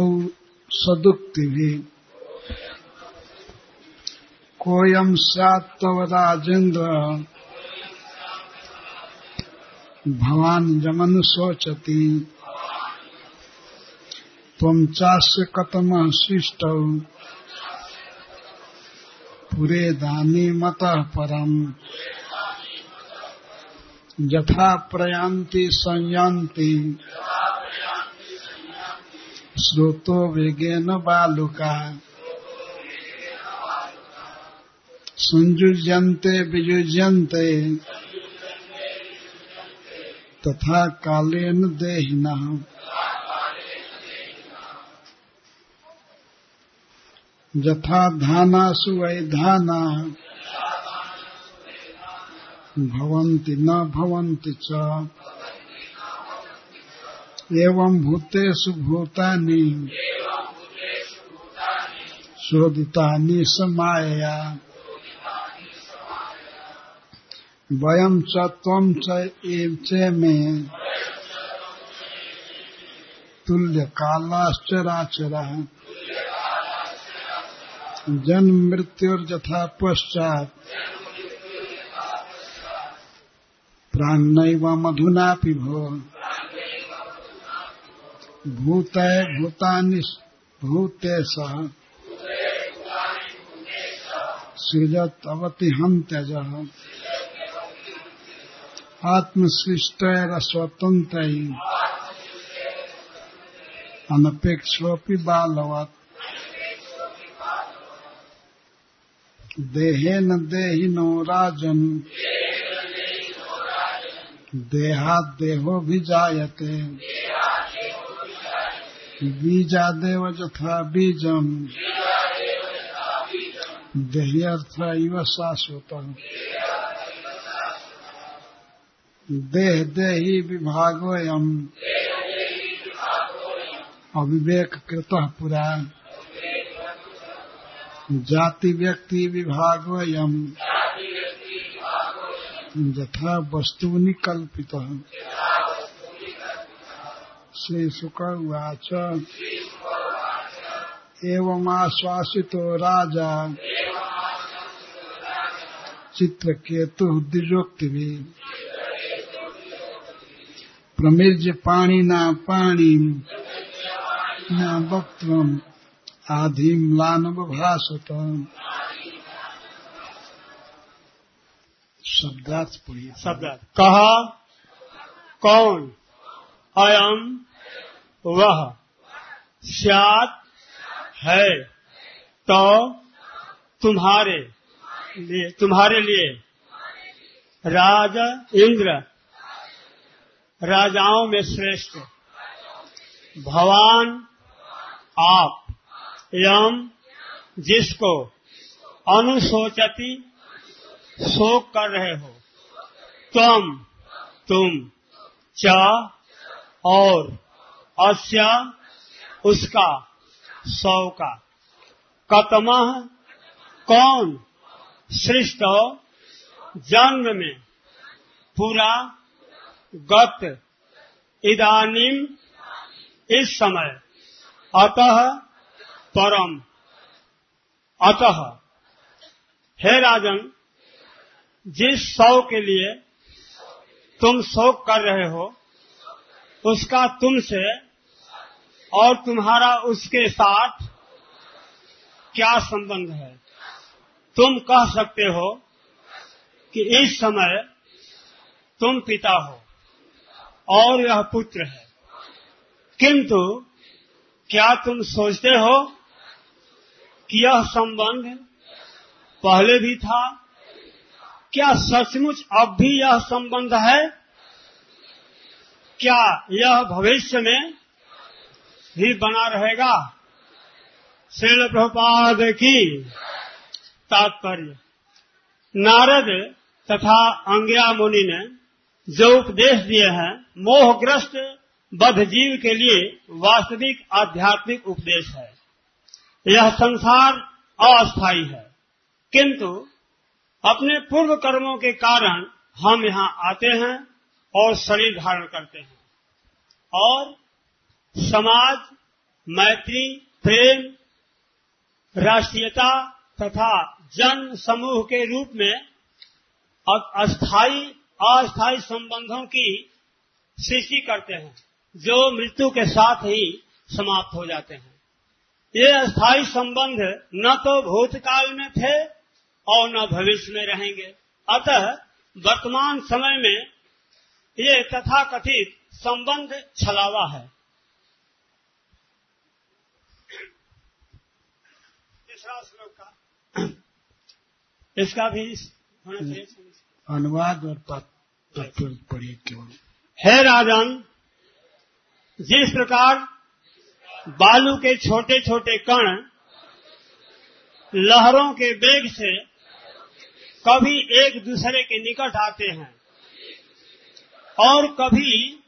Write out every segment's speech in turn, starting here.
सदुक्ति भी कोयम सैत्व राजेंद्र भवान जमन सोचती तम चास्य कतम शिष्ट पुरे दानी मत परम। यथा प्रयांति संयंती श्रोतो वेगेन बालुका। संयुज्यन्ते वियुज्यन्ते। तथा कालेन देहिना। यथा धानासु वैधाना। भवन्ति न भवन्ति च। एवं भूतेषु भूतानि शोधितानि समायया। वयं च त्वं च एव च मे। तुल्यकालाश्चराचरः। जन्म मृत्युर्यथा पश्चात्। प्राणैव मधुनापि भो भूत भूतानि भूते सह सृजत अवति हम त्यज। आत्मसृष्टैर स्वतंत्र अनपेक्षोपि बालवत्। देहेन देहिनो राजन। देहात देहो भी जायते बीजादेव यथा बीजम। देह्यर्थ इव शाश्वत देह देही विभागोयम अविवेक कृत पुरा जाति व्यक्ति विभागोयम यथा वस्तूनि कल्पित श्री शुक उवाच एवमाश्वासितो राजा। चित्रकेतु द्विजोक्ति प्रमिर्ज पाणिना पाणी। न वक्त्रम। आधीम लानव भाषत शब्दार्थ पढ़िए शब्दार्थ कहा कौन? अयम वह स्यात है। तो तुम्हारे लिए तुम्हारे लिए। राज इंद्र, राजाओं में श्रेष्ठ। भवान आप। यम जिसको अनुशोचती शोक कर रहे हो, तुम तुम च और अस्य उसका, सौ का। कतम कौन सृष्ट जन्म में? पूरा, गत, इदानीम, इस समय। अतः परम। अतः, हे राजन, जिस सौ के लिए तुम शोक कर रहे हो उसका तुमसे और तुम्हारा उसके साथ क्या संबंध है? तुम कह सकते हो कि इस समय तुम पिता हो और यह पुत्र है। किंतु क्या तुम सोचते हो कि यह संबंध पहले भी था? क्या सचमुच अब भी यह संबंध है? क्या यह भविष्य में भी बना रहेगा? श्रील प्रपाद की तात्पर्य। नारद तथा अंग्या मुनि ने जो उपदेश दिए हैं, मोहग्रस्त बद्ध जीव के लिए वास्तविक आध्यात्मिक उपदेश है। यह संसार अस्थायी है, किंतु अपने पूर्व कर्मों के कारण हम यहाँ आते हैं। और शरीर धारण करते हैं। और समाज, मैत्री, प्रेम, राष्ट्रीयता तथा जन समूह के रूप में अस्थाई अस्थायी संबंधों की सृष्टि करते हैं, जो मृत्यु के साथ ही समाप्त हो जाते हैं। ये अस्थायी संबंध न तो भूतकाल में थे और न भविष्य में रहेंगे। अतः वर्तमान समय में ये तथा कथित संबंध छलावा है। तीसरा श्लोक का। इसका भी अनुवाद और तत्व पढ़िए केवल। है राजन जिस प्रकार बालू के छोटे छोटे कण लहरों के वेग से कभी एक दूसरे के निकट आते हैं और कभी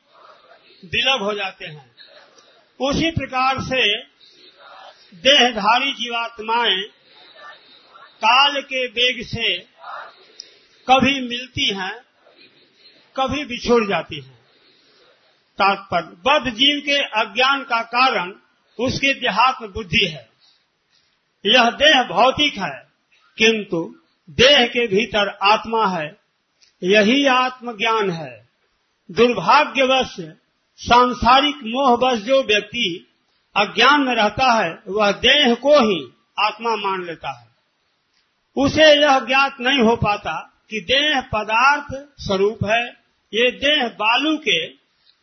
विलग हो जाते हैं। उसी प्रकार से देहधारी जीवात्माएँ काल के वेग से कभी मिलती हैं, कभी बिछुड़ जाती हैं। तात्पर्य, बद्ध जीव के अज्ञान का कारण उसके देहात्म बुद्धि है। यह देह भौतिक है, किंतु देह के भीतर आत्मा है, यही आत्मज्ञान है। दुर्भाग्यवश, सांसारिक मोहवश जो व्यक्ति अज्ञान में रहता है, वह देह को ही आत्मा मान लेता है। उसे यह ज्ञात नहीं हो पाता कि देह पदार्थ स्वरूप है। ये देह बालू के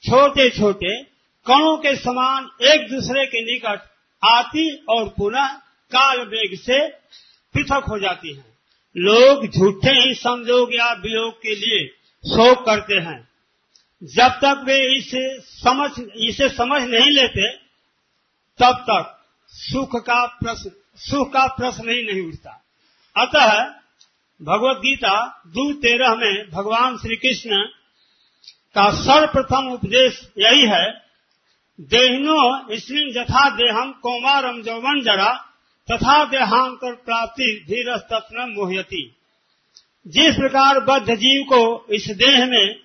छोटे छोटे कणों के समान एक दूसरे के निकट आती और पुनः काल वेग से पृथक हो जाती है। लोग झूठे ही संजोग या वियोग के लिए शोक करते हैं। जब तक वे इसे समझ इसे समझ नहीं लेते, तब तक सुख का प्रश्न, सुख का प्रश्न ही नहीं उठता। अतः भगवत गीता दो तेरह में भगवान श्री कृष्ण का सर्वप्रथम उपदेश यही है, देहनो इसलिन जथा देहम कौमारम जौवन जरा, तथा देहांतर प्राप्ति धीरज तत्न मोहयती। जिस प्रकार बद्ध जीव को इस देह में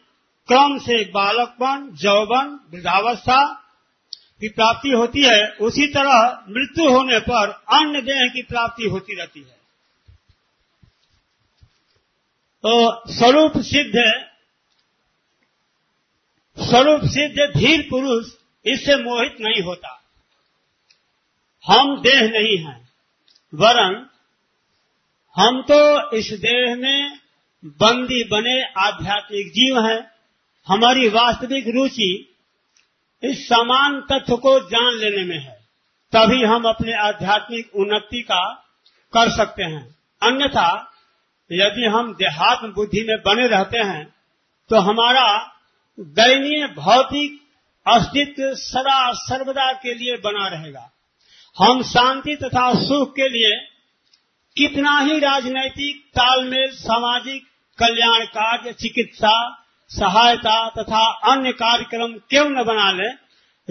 क्रम से बालकपन जौवन, वृद्धावस्था की प्राप्ति होती है, उसी तरह मृत्यु होने पर अन्य देह की प्राप्ति होती रहती है। तो स्वरूप सिद्ध स्वरूप सिद्ध धीर पुरुष इससे मोहित नहीं होता। हम देह नहीं हैं, वरन हम तो इस देह में बंदी बने आध्यात्मिक जीव हैं। हमारी वास्तविक रुचि इस समान तथ्य को जान लेने में है। तभी हम अपने आध्यात्मिक उन्नति का कर सकते हैं। अन्यथा, यदि हम देहात्म बुद्धि में बने रहते हैं तो हमारा दयनीय भौतिक अस्तित्व सदा सर्वदा के लिए बना रहेगा। हम शांति तथा सुख के लिए कितना ही राजनैतिक, तालमेल, सामाजिक, कल्याण कार्य, चिकित्सा सहायता तथा अन्य कार्यक्रम क्यों न बना ले,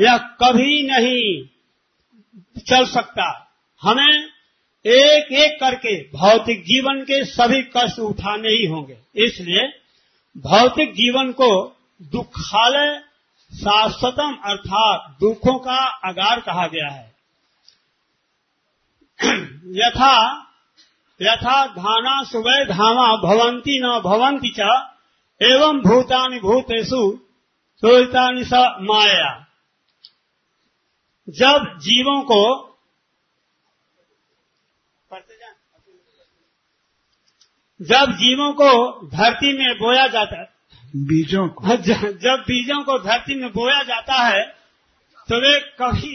यह कभी नहीं चल सकता। हमें एक एक करके भौतिक जीवन के सभी कष्ट उठाने ही होंगे। इसलिए भौतिक जीवन को दुखालय शाश्वतम अर्थात दुखों का आगार कहा गया है। यथा यथा धाना सुवय धामा भवंती न भवंती च एवं भूतानि भूतेषु सोहितानि स माया। जब जीवों को जब जीवों को धरती में बोया जाता है बीजों को। जब बीजों को धरती में बोया जाता है तो वे कभी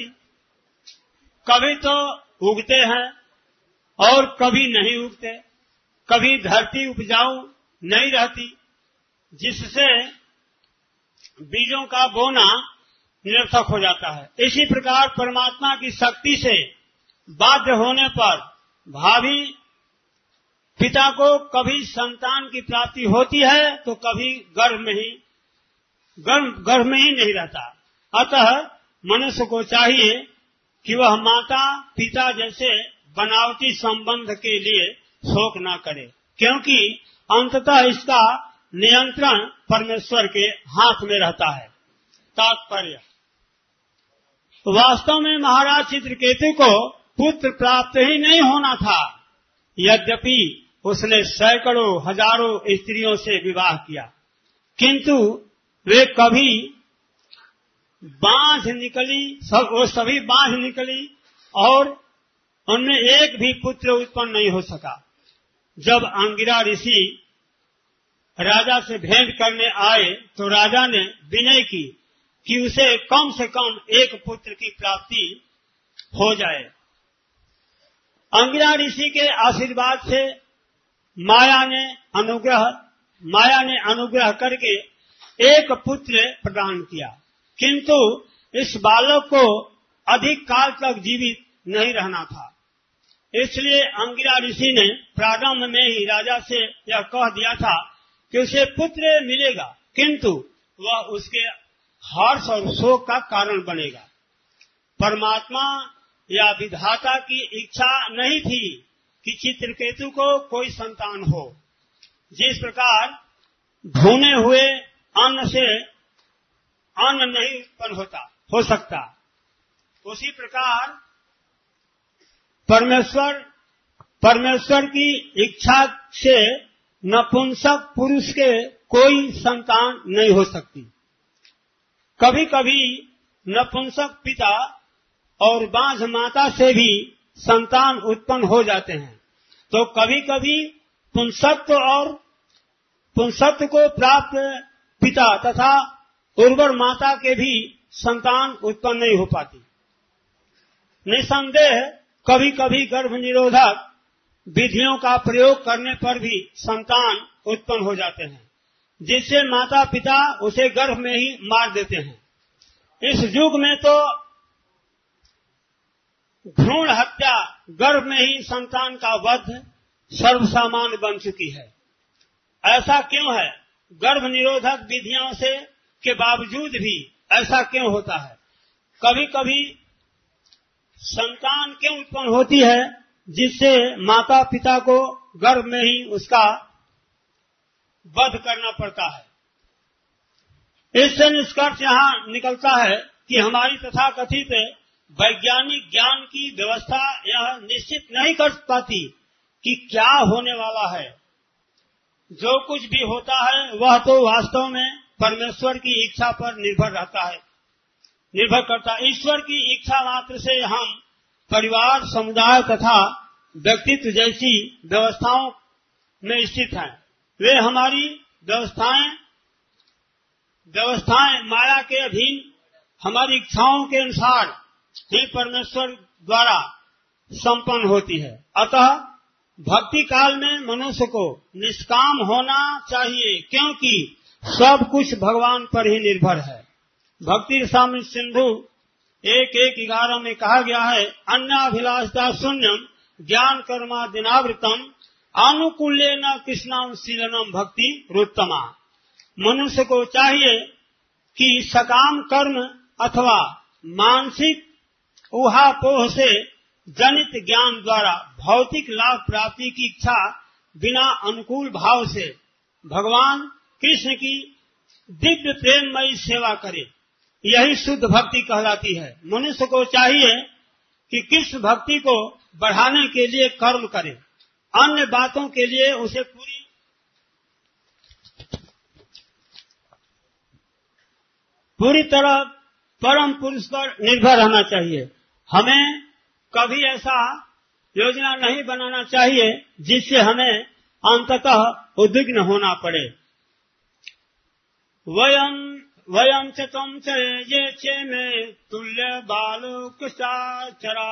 कभी तो उगते हैं और कभी नहीं उगते कभी धरती उपजाऊ नहीं रहती। जिससे बीजों का बोना निरर्थक हो जाता है। इसी प्रकार परमात्मा की शक्ति से बाध्य होने पर भावी पिता को कभी संतान की प्राप्ति होती है तो कभी गर्भ में ही, गर्भ गर्भ में ही नहीं रहता। अतः मनुष्य को चाहिए कि वह माता पिता जैसे बनावटी संबंध के लिए शोक न करे, क्योंकि अंततः इसका नियंत्रण परमेश्वर के हाथ में रहता है। तात्पर्य। वास्तव में महाराज चित्रकेतु को पुत्र प्राप्त ही नहीं होना था। यद्यपि उसने सैकड़ों, हज़ारों स्त्रियों से विवाह किया। किंतु वे कभी बांझ निकली, सब, वो सभी बांझ निकली और उनमें एक भी पुत्र उत्पन्न नहीं हो सका। जब अंगिरा ऋषि राजा से भेंट करने आए तो राजा ने विनय की कि उसे कम से कम एक पुत्र की प्राप्ति हो जाए। अंगिरा ऋषि के आशीर्वाद से माया ने अनुग्रह, माया ने अनुग्रह करके एक पुत्र प्रदान किया। किंतु इस बालक को अधिक काल तक जीवित नहीं रहना था। इसलिए अंगिरा ऋषि ने प्रारंभ में ही राजा से यह कह दिया था कि उसे पुत्र मिलेगा, किंतु वह उसके हर्ष और शोक का कारण बनेगा। परमात्मा या विधाता की इच्छा नहीं थी कि चित्रकेतु को कोई संतान हो। जिस प्रकार भुने हुए अन्न से अन्न नहीं उत्पन्न होता, हो सकता। उसी प्रकार परमेश्वर परमेश्वर की इच्छा से नपुंसक पुरुष के कोई संतान नहीं हो सकती। कभी कभी नपुंसक पिता और बांझ माता से भी संतान उत्पन्न हो जाते हैं। तो कभी कभी पुंसत्व और पुंसत्व को प्राप्त पिता तथा उर्वर माता के भी संतान उत्पन्न नहीं हो पाती। निसंदेह कभी कभी गर्भ निरोधक विधियों का प्रयोग करने पर भी संतान उत्पन्न हो जाते हैं, जिससे माता पिता उसे गर्भ में ही मार देते हैं। इस युग में तो भ्रूण हत्या गर्भ में ही संतान का वध सर्वसामान्य बन चुकी है। ऐसा क्यों है? गर्भ निरोधक विधियों से के बावजूद भी ऐसा क्यों होता है? कभी कभी संतान क्यों उत्पन्न होती है? जिससे माता पिता को गर्भ में ही उसका वध करना पड़ता है। इससे निष्कर्ष यहाँ निकलता है कि हमारी तथा कथित वैज्ञानिक ज्ञान की व्यवस्था यह निश्चित नहीं कर पाती कि क्या होने वाला है। जो कुछ भी होता है, वह तो वास्तव में परमेश्वर की इच्छा पर निर्भर रहता है। निर्भर करता है। ईश्वर की इच्छा मात्र से हम परिवार, समुदाय तथा व्यक्तित्व जैसी व्यवस्थाओं में स्थित हैं। वे हमारी व्यवस्थाएँ व्यवस्थाएँ माया के अधीन, हमारी इच्छाओं के अनुसार ही परमेश्वर द्वारा संपन्न होती है। अतः भक्ति काल में मनुष्य को निष्काम होना चाहिए, क्योंकि सब कुछ भगवान पर ही निर्भर है। भक्ति स्वामी सिंधु एक एक ग्यारह में कहा गया है, अन्नाभिलाषता शून्यम, ज्ञान कर्मा दिनावृतम अनुकूल्य न कृष्णाम शीलनम भक्ति रोत्तमा। मनुष्य को चाहिए कि सकाम कर्म अथवा मानसिक उहापोह से जनित ज्ञान द्वारा भौतिक लाभ प्राप्ति की इच्छा बिना अनुकूल भाव से भगवान कृष्ण की दिव्य प्रेममयी सेवा करे। यही शुद्ध भक्ति कहलाती है। मनुष्य को चाहिए कि किस भक्ति को बढ़ाने के लिए कर्म करे। अन्य बातों के लिए उसे पूरी पूरी तरह परम पुरुष पर निर्भर रहना चाहिए। हमें कभी ऐसा योजना नहीं बनाना चाहिए जिससे हमें अंततः उद्विग्न होना पड़े। वयम वयम च ये चे में तुल्य बालो कुशाचरा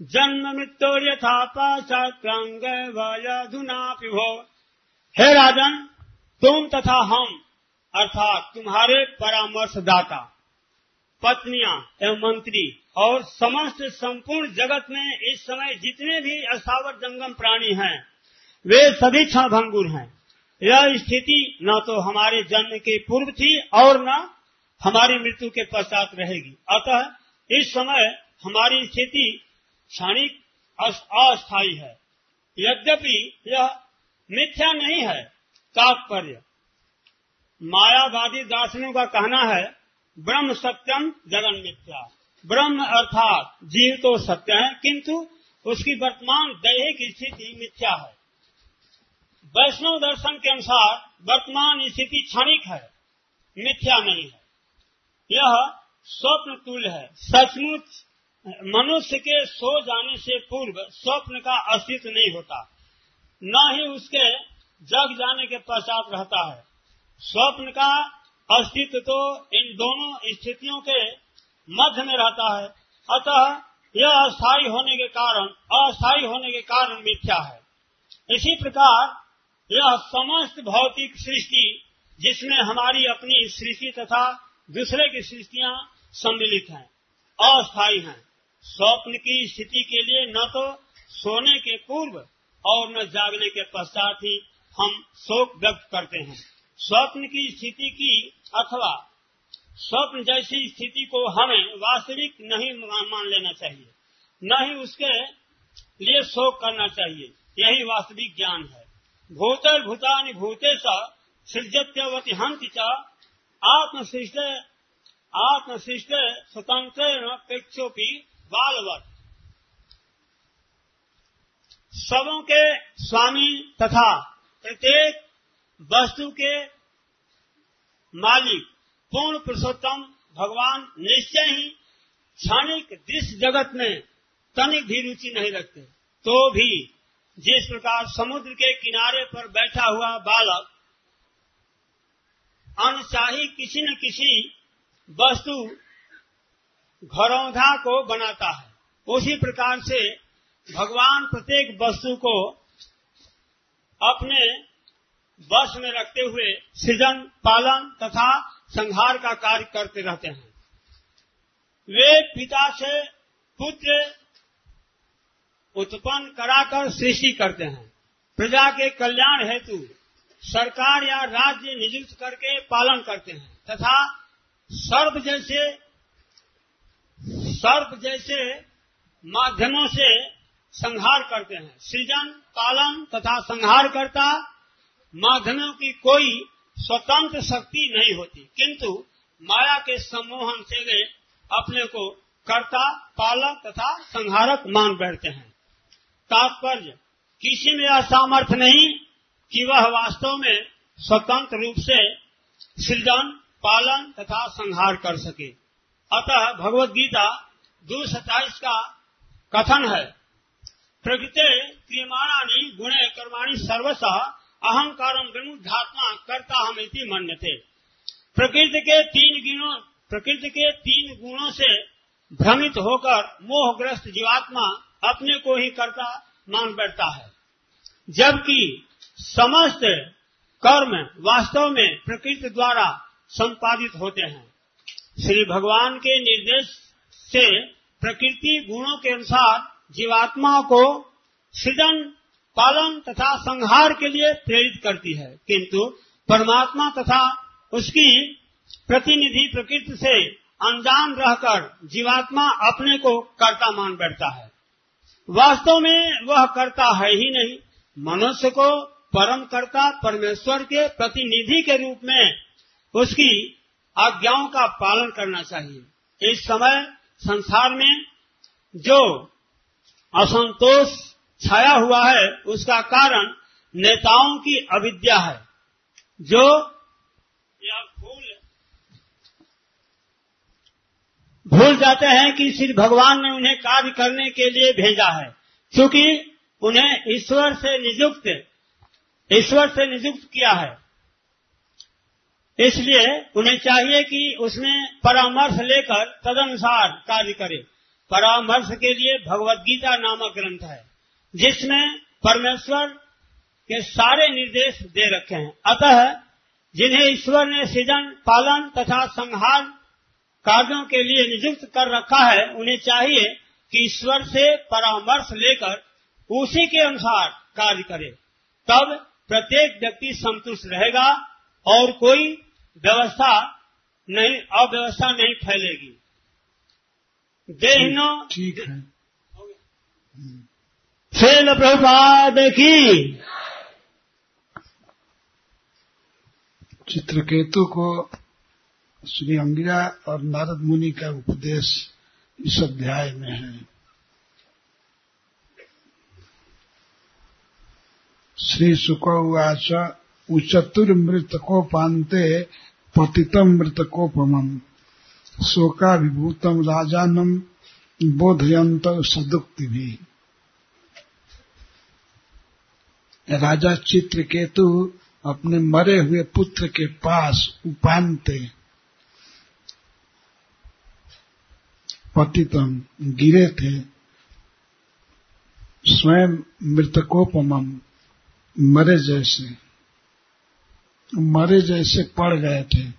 जन्म मृत्यु यथा पाचांग वयधुना पिभो हे राजन तुम तथा हम, अर्थात तुम्हारे परामर्शदाता, पत्नियाँ एवं मंत्री और समस्त संपूर्ण जगत में इस समय जितने भी अस्थावर जंगम प्राणी हैं, वे सभी क्षण भंगुर हैं। यह स्थिति न तो हमारे जन्म के पूर्व थी और न हमारी मृत्यु के पश्चात रहेगी। अतः इस समय हमारी स्थिति क्षणिक अस्थायी है। यद्यपि यह मिथ्या नहीं है, तात्पर्य। मायावादी दार्शनिकों का कहना है, ब्रह्म सत्यम जगन मिथ्या। ब्रह्म अर्थात जीव तो सत्य है, किंतु उसकी वर्तमान दैहिक स्थिति मिथ्या है। वैष्णव दर्शन के अनुसार वर्तमान स्थिति क्षणिक है, मिथ्या नहीं है। यह स्वप्न तुल्य है। सचमुच मनुष्य के सो जाने से पूर्व स्वप्न का अस्तित्व नहीं होता। न ही उसके जग जाने के पश्चात रहता है। स्वप्न का अस्तित्व तो इन दोनों स्थितियों के मध्य में रहता है। अतः यह अस्थायी होने के कारण, अस्थायी होने के कारण मिथ्या है। इसी प्रकार यह समस्त भौतिक सृष्टि, जिसमें हमारी अपनी सृष्टि तथा दूसरे की सृष्टियाँ सम्मिलित हैं, अस्थायी हैं। स्वप्न की स्थिति के लिए न तो सोने के पूर्व और न जागने के पश्चात ही हम शोक व्यक्त करते हैं। स्वप्न की स्थिति की अथवा स्वप्न जैसी स्थिति को हमें वास्तविक नहीं मान लेना चाहिए, न ही उसके लिए शोक करना चाहिए। यही वास्तविक ज्ञान है। भूतल भूतानि भूतेश सृजत्यवति हंति च। आत्मशिष्ट आत्मशिष्ट स्वतंत्र पेक्षोपी बालवत। सबों के स्वामी तथा प्रत्येक वस्तु के मालिक, पूर्ण पुरुषोत्तम भगवान निश्चय ही क्षणिक दृश्य जगत में तनिक भी रुचि नहीं रखते तो भी जिस प्रकार समुद्र के किनारे पर बैठा हुआ बालक अनचाही किसी न किसी वस्तु घरौधा को बनाता है। उसी प्रकार से भगवान प्रत्येक वस्तु को अपने वश में रखते हुए सृजन, पालन तथा संहार का कार्य करते रहते हैं। वे पिता से पुत्र उत्पन्न कराकर सृष्टि करते हैं। प्रजा के कल्याण हेतु सरकार या राज्य नियुक्त करके पालन करते हैं तथा सर्प जैसे सर्प जैसे माध्यमों से संहार करते हैं। सृजन, पालन तथा संहार करता माध्यमों की कोई स्वतंत्र शक्ति नहीं होती। किंतु माया के सम्मोहन से वे अपने को कर्ता, पालक तथा संहारक मान बैठते हैं। तात्पर्य, किसी में असामर्थ्य नहीं कि वह वास्तव में स्वतंत्र रूप से सृजन पालन तथा संहार कर सके। अतः भगवत गीता दो सताइस का कथन है। प्रकृति क्रियमाणानी गुणे कर्माणी सर्वश अहंकारम विमुद्धात्मा करता हम इति थे प्रकृति के तीन गुणों, प्रकृति के तीन गुणों से भ्रमित होकर मोहग्रस्त जीवात्मा अपने को ही करता मान बैठता है। जबकि समस्त कर्म वास्तव में प्रकृति द्वारा संपादित होते हैं। श्री भगवान के निर्देश से प्रकृति गुणों के अनुसार जीवात्मा को सृजन, पालन तथा संहार के लिए प्रेरित करती है। किंतु परमात्मा तथा उसकी प्रतिनिधि प्रकृति से अनजान रहकर जीवात्मा अपने को कर्ता मान बैठता है। वास्तव में वह करता है ही नहीं। मनुष्य को परम कर्ता, परमेश्वर के प्रतिनिधि के रूप में उसकी आज्ञाओं का पालन करना चाहिए। इस समय संसार में जो असंतोष छाया हुआ है, उसका कारण नेताओं की अविद्या है, जो यह भूल भूल जाते हैं कि श्री भगवान ने उन्हें कार्य करने के लिए भेजा है। क्योंकि उन्हें ईश्वर से नियुक्त, ईश्वर से नियुक्त किया है। इसलिए उन्हें चाहिए कि उसमें परामर्श लेकर तदनुसार कार्य करे। परामर्श के लिए भगवत गीता नामक ग्रंथ है, जिसमें परमेश्वर के सारे निर्देश दे रखे हैं। अतः जिन्हें ईश्वर ने सृजन, पालन तथा संहार कार्यों के लिए नियुक्त कर रखा है उन्हें चाहिए कि ईश्वर से परामर्श लेकर उसी के अनुसार कार्य करे। तब प्रत्येक व्यक्ति संतुष्ट रहेगा और कोई व्यवस्था नहीं अव्यवस्था नहीं फैलेगी। देहनो ठीक है। प्रभुपाद की। चित्रकेतु को श्री अंगिरा और नारद मुनि का उपदेश इस अध्याय में है। श्री सुक सुख उवाच उचतुर्मृतकोपान्ते मृतकोपमम शोकाभिभूतम राजानम बोधयंत सदुक्ति भी राजा चित्रकेतु अपने मरे हुए पुत्र के पास उपानते पतितम गिरे थे। स्वयं मृतकोपमम मरे जैसे मरे जैसे पड़ गए थे।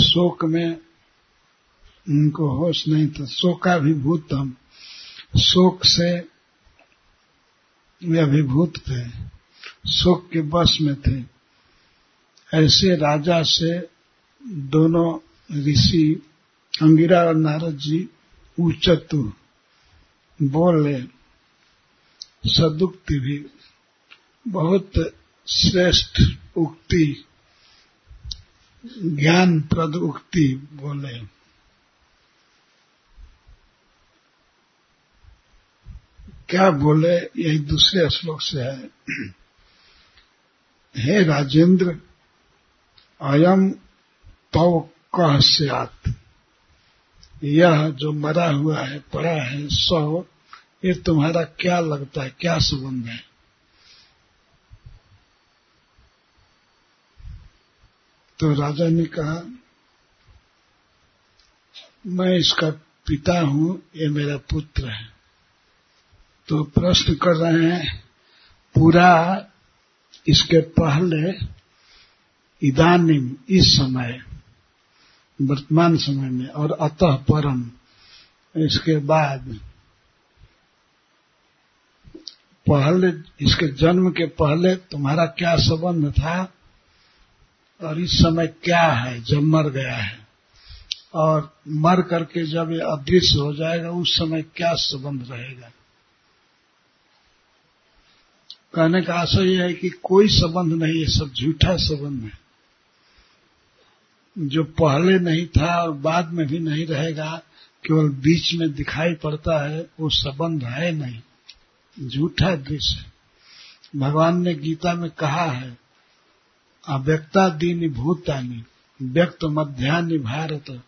शोक में उनको होश नहीं था। शोकाभिभूतम, शोक से वे अभिभूत थे, शोक के बस में थे। ऐसे राजा से दोनों ऋषि अंगिरा और नारद जी उचतु बोले, सदुक्ति भी बहुत श्रेष्ठ उक्ति ज्ञान प्रद उक्ति बोले। क्या बोले, यही दूसरे श्लोक से है। हे राजेंद्र अयम तव कह से आत यह जो मरा हुआ है, पड़ा है, सौ, ये तुम्हारा क्या लगता है? क्या संबंध है? तो राजा ने कहा, मैं इसका पिता हूँ, ये मेरा पुत्र है। तो प्रश्न कर रहे हैं, पूरा इसके पहले इदानिम, इस समय वर्तमान समय में और अतः परम। इसके बाद पहले, इसके जन्म के पहले तुम्हारा क्या संबंध था और इस समय क्या है जब मर गया है? और मर करके जब ये अदृश्य हो जाएगा, उस समय क्या संबंध रहेगा? कहने का आशय यह है कि कोई संबंध नहीं है, सब झूठा संबंध है। जो पहले नहीं था और बाद में भी नहीं रहेगा, केवल बीच में दिखाई पड़ता है, वो संबंध है नहीं। झूठा दृश्य। भगवान ने गीता में कहा है, अव्यक्ता दीनी भूतानी, व्यक्त मध्यान्ह भारत,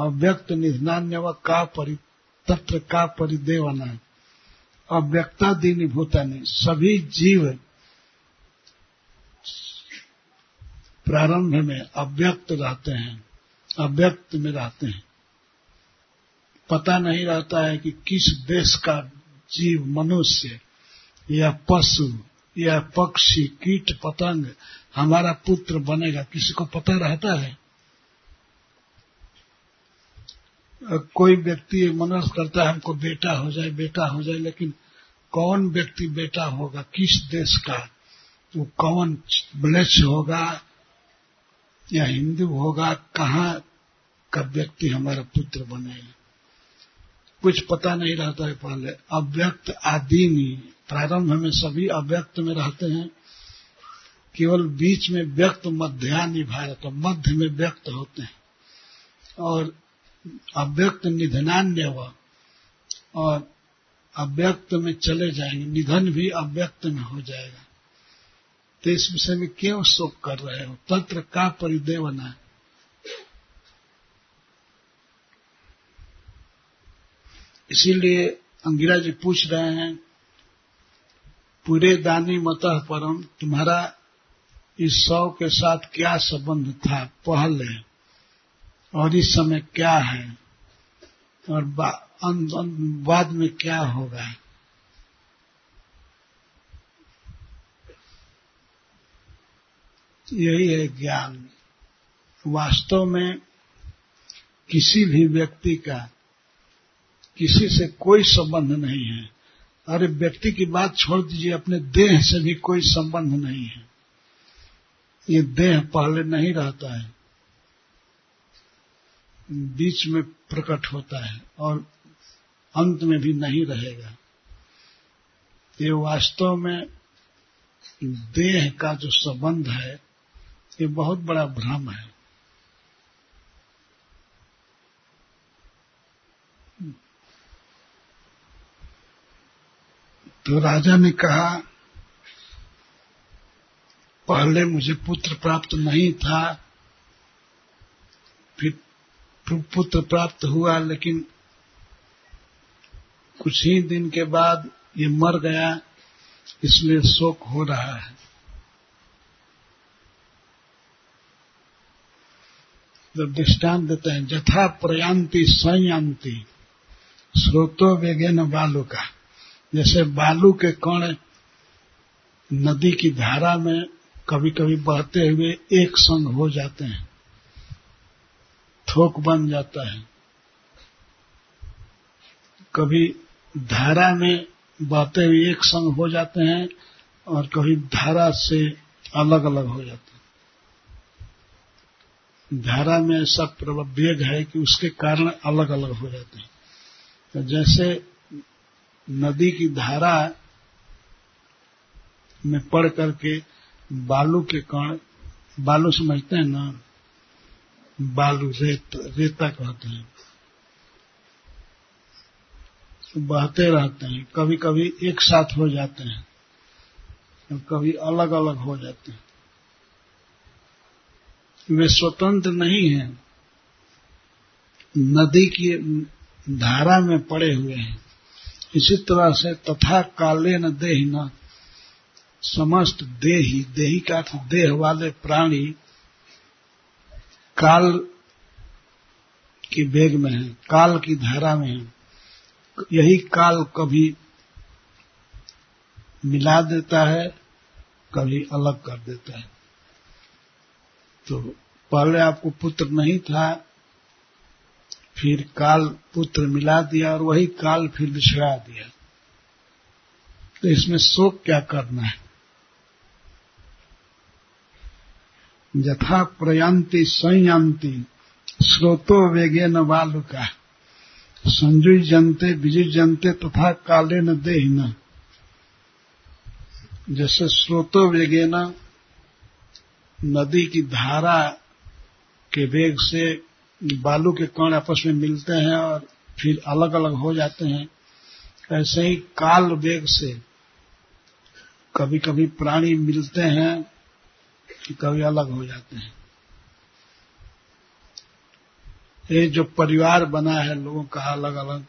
अव्यक्त निधनान्य व का परि, तत्र का परिदेवना। अव्यक्ता दीनी भूतानी, सभी जीव प्रारंभ में अव्यक्त रहते हैं, अव्यक्त में रहते हैं। पता नहीं रहता है कि किस देश का जीव मनुष्य, या पशु, या पक्षी, कीट, पतंग, हमारा पुत्र बनेगा, किसी को पता रहता है? कोई व्यक्ति मनस करता है, हमको बेटा हो जाए, बेटा हो जाए, लेकिन कौन व्यक्ति बेटा होगा, किस देश का? वो कौन ब्लेच होगा? या हिंदू होगा, कहाँ का व्यक्ति हमारा पुत्र बनेगा कुछ पता नहीं रहता है पहले। अव्यक्त आदिनी प्रारंभ में सभी अव्यक्त में रहते हैं। केवल बीच में व्यक्त, मध्यान्ह भारत, मध्य में व्यक्त होते हैं। और अव्यक्त निधनान्य व और अव्यक्त में चले जाएँगे, निधन भी अव्यक्त में हो जाएगा। तो इस विषय में क्यों शोक कर रहे हो? तंत्र का परिदेवना इसीलिए अंगिरा जी पूछ रहे हैं, पूरे दानी मतः परम, तुम्हारा इस सौ के साथ क्या संबंध था? पहले और इस समय क्या है? और बाद में क्या होगा? यही है ज्ञान। वास्तव में किसी भी व्यक्ति का किसी से कोई संबंध नहीं है। अरे व्यक्ति की बात छोड़ दीजिए, अपने देह से भी कोई संबंध नहीं है। ये देह पहले नहीं रहता है, बीच में प्रकट होता है और अंत में भी नहीं रहेगा। ये वास्तव में देह का जो संबंध है ये बहुत बड़ा भ्रम है। तो राजा ने कहा, पहले मुझे पुत्र प्राप्त नहीं था, फिर पुत्र प्राप्त हुआ, लेकिन कुछ ही दिन के बाद ये मर गया, इसलिए शोक हो रहा है। तो दृष्टान देते हैं। जथा प्रयांति संयांति स्रोतो वेगेन बालू का जैसे बालू के कण नदी की धारा में कभी कभी बहते हुए एक संग हो जाते हैं। थोक बन जाता है। कभी धारा में बहते हुए एक संग हो जाते हैं और कभी धारा से अलग अलग हो जाते हैं। धारा में ऐसा वेग है कि उसके कारण अलग अलग हो जाते हैं। तो जैसे नदी की धारा में पड़ करके बालू के कण, बालू समझते हैं ना? बालू, रेत, रेता कहते हैं। बहते रहते हैं कभी कभी एक साथ हो जाते हैं, कभी अलग अलग हो जाते हैं। वे स्वतंत्र नहीं हैं। नदी की धारा में पड़े हुए हैं। इसी तरह से तथा काले न देह न, समस्त देही देही का अर्थ देह वाले प्राणी काल के वेग में है, काल की धारा में है। यही काल कभी मिला देता है, कभी अलग कर देता है। तो पहले आपको पुत्र नहीं था, फिर काल पुत्र मिला दिया और वही काल फिर बिछड़ा दिया। तो इसमें शोक क्या करना है? यथा प्रयांति संयांति स्रोतो वेगे न बालुका। संजुई जनते विजुई जनते तथा काले न देहिना। जैसे स्रोतो वेगे न नदी की धारा के वेग से बालू के कण आपस में मिलते हैं और फिर अलग अलग हो जाते हैं। ऐसे ही काल वेग से कभी कभी प्राणी मिलते हैं, कभी अलग हो जाते हैं। ये जो परिवार बना है लोगों का अलग अलग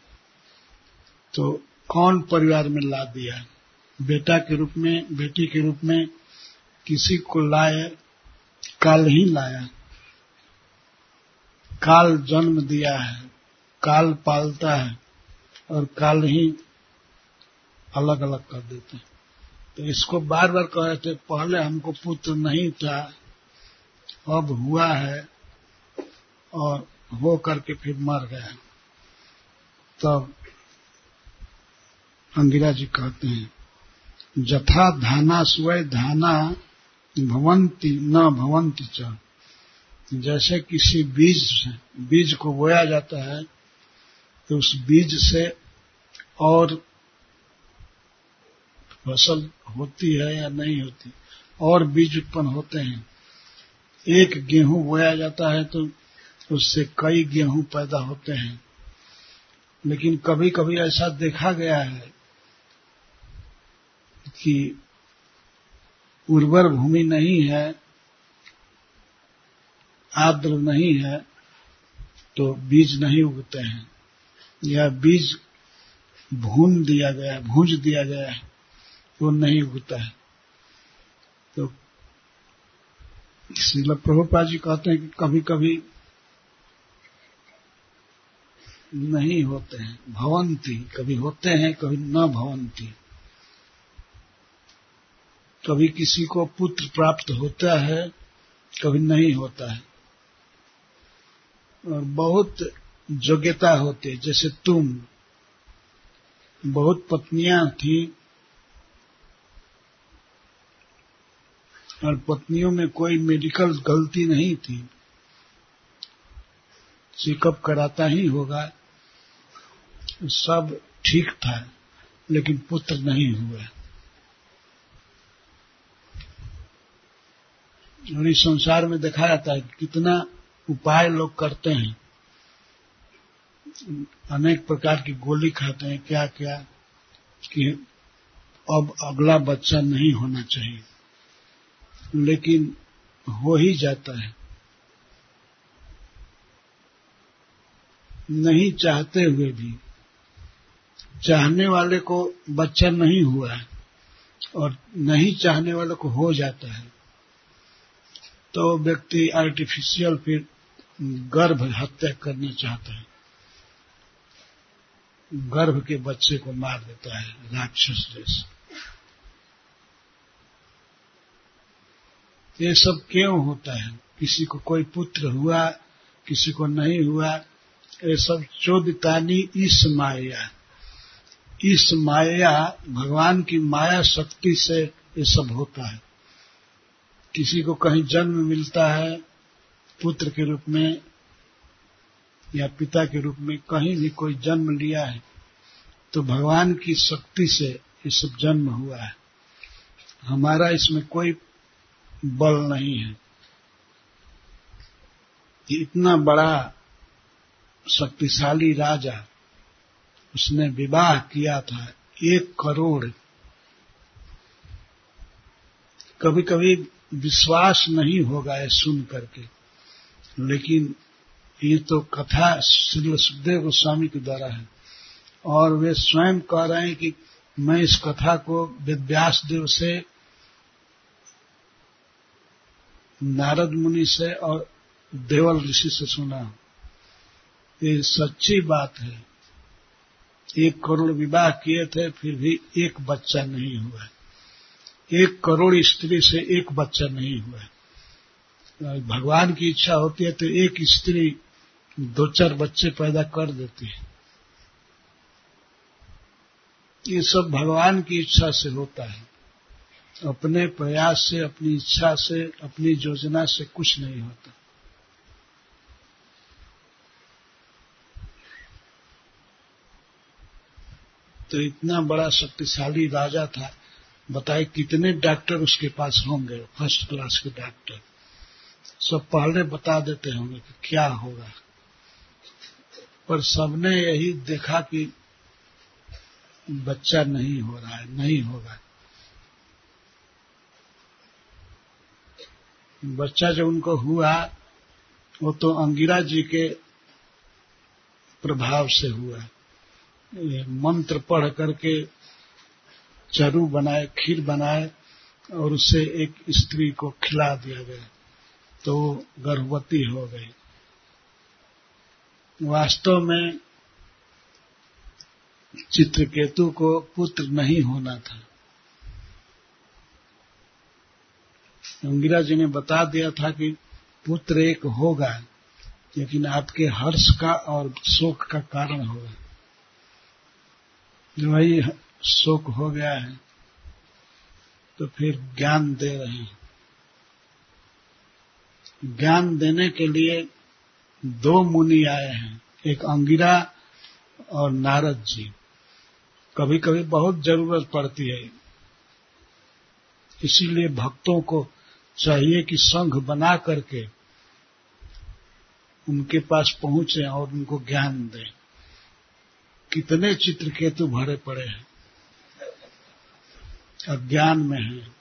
तो कौन परिवार में ला दिया बेटा के रूप में, बेटी के रूप में किसी को लाए काल ही लाया। काल जन्म दिया है, काल पालता है और काल ही अलग अलग कर देते हैं। तो इसको बार बार कह रहे थे, पहले हमको पुत्र नहीं था, अब हुआ है और हो करके फिर मर गया तब अंगिरा जी कहते हैं, जथा धाना स्वय धाना भवंती, न भवंती च। जैसे किसी बीज से, बीज को बोया जाता है तो उस बीज से और फ़सल होती है या नहीं होती। और बीज उत्पन्न होते हैं। एक गेहूँ बोया जाता है तो उससे कई गेहूँ पैदा होते हैं। लेकिन कभी कभी ऐसा देखा गया है कि उर्वर भूमि नहीं है, आर्द्र नहीं है तो बीज नहीं उगते हैं। या बीज भून दिया गया भूज दिया गया है, वो नहीं उगता है। तो श्रील प्रभुपा जी कहते हैं कि कभी कभी नहीं होते हैं, भवंती, कभी होते हैं, कभी न भवंती। कभी किसी को पुत्र प्राप्त होता है, कभी नहीं होता है। और बहुत योग्यता होती जैसे तुम। बहुत पत्नियाँ थी, और पत्नियों में कोई मेडिकल गलती नहीं थी। चेकअप कराता ही होगा, सब ठीक था, लेकिन पुत्र नहीं हुआ। और इस संसार में देखा जाता है कितना उपाय लोग करते हैं। अनेक प्रकार की गोली खाते हैं क्या क्या कि अब अगला बच्चा नहीं होना चाहिए। लेकिन हो ही जाता है। नहीं चाहते हुए भी। चाहने वाले को बच्चा नहीं हुआ है और नहीं चाहने वाले को हो जाता है। तो व्यक्ति आर्टिफिशियल फिर गर्भ हत्या करना चाहता है। गर्भ के बच्चे को मार देता है, राक्षस जैसे। ये सब क्यों होता है? किसी को कोई पुत्र हुआ, किसी को नहीं हुआ, ये सब चोदितानी इस माया। इस माया, भगवान की माया शक्ति से ये सब होता है। किसी को कहीं जन्म मिलता है, पुत्र के रूप में या पिता के रूप में कहीं भी कोई जन्म लिया है तो भगवान की शक्ति से ये सब जन्म हुआ है। हमारा इसमें कोई बल नहीं है। इतना बड़ा शक्तिशाली राजा उसने विवाह किया था, एक करोड़। कभी कभी विश्वास नहीं होगा ये सुन करके। लेकिन ये तो कथा श्री सुखदेव गोस्वामी के द्वारा है। और वे स्वयं कह रहे हैं कि मैं इस कथा को वेदव्यास देव से, नारद मुनि से और देवल ऋषि से सुना ये सच्ची बात है। एक करोड़ विवाह किए थे, फिर भी एक बच्चा नहीं हुआ एक करोड़ स्त्री से एक बच्चा नहीं हुआ भगवान की इच्छा होती है तो एक स्त्री दो चार बच्चे पैदा कर देती है। ये सब भगवान की इच्छा से होता है। अपने प्रयास से, अपनी इच्छा से, अपनी योजना से कुछ नहीं होता। तो इतना बड़ा शक्तिशाली राजा था। बताए कितने डॉक्टर उसके पास होंगे, फ़र्स्ट क्लास के डॉक्टर। सब पहले बता देते होंगे कि क्या होगा। पर सबने यही देखा कि बच्चा नहीं हो रहा है, नहीं होगा। बच्चा जो उनको हुआ, वो तो अंगिरा जी के प्रभाव से हुआ। मंत्र पढ़ करके चरु बनाए, खीर बनाए और उसे एक स्त्री को खिला दिया गया। तो गर्भवती हो गई। वास्तव में चित्रकेतु को पुत्र नहीं होना था। अंगिरा जी ने बता दिया था कि पुत्र एक होगा, लेकिन आपके हर्ष का और शोक का कारण होगा। जो वही शोक हो गया है तो फिर ज्ञान दे रहे हैं। ज्ञान देने के लिए दो मुनि आए हैं, एक अंगिरा और नारद जी। कभी कभी बहुत ज़रूरत पड़ती है, इसीलिए भक्तों को चाहिए कि संघ बना करके उनके पास पहुँचे और उनको ज्ञान दें। कितने चित्रकेतु भरे पड़े हैं। अज्ञान में है।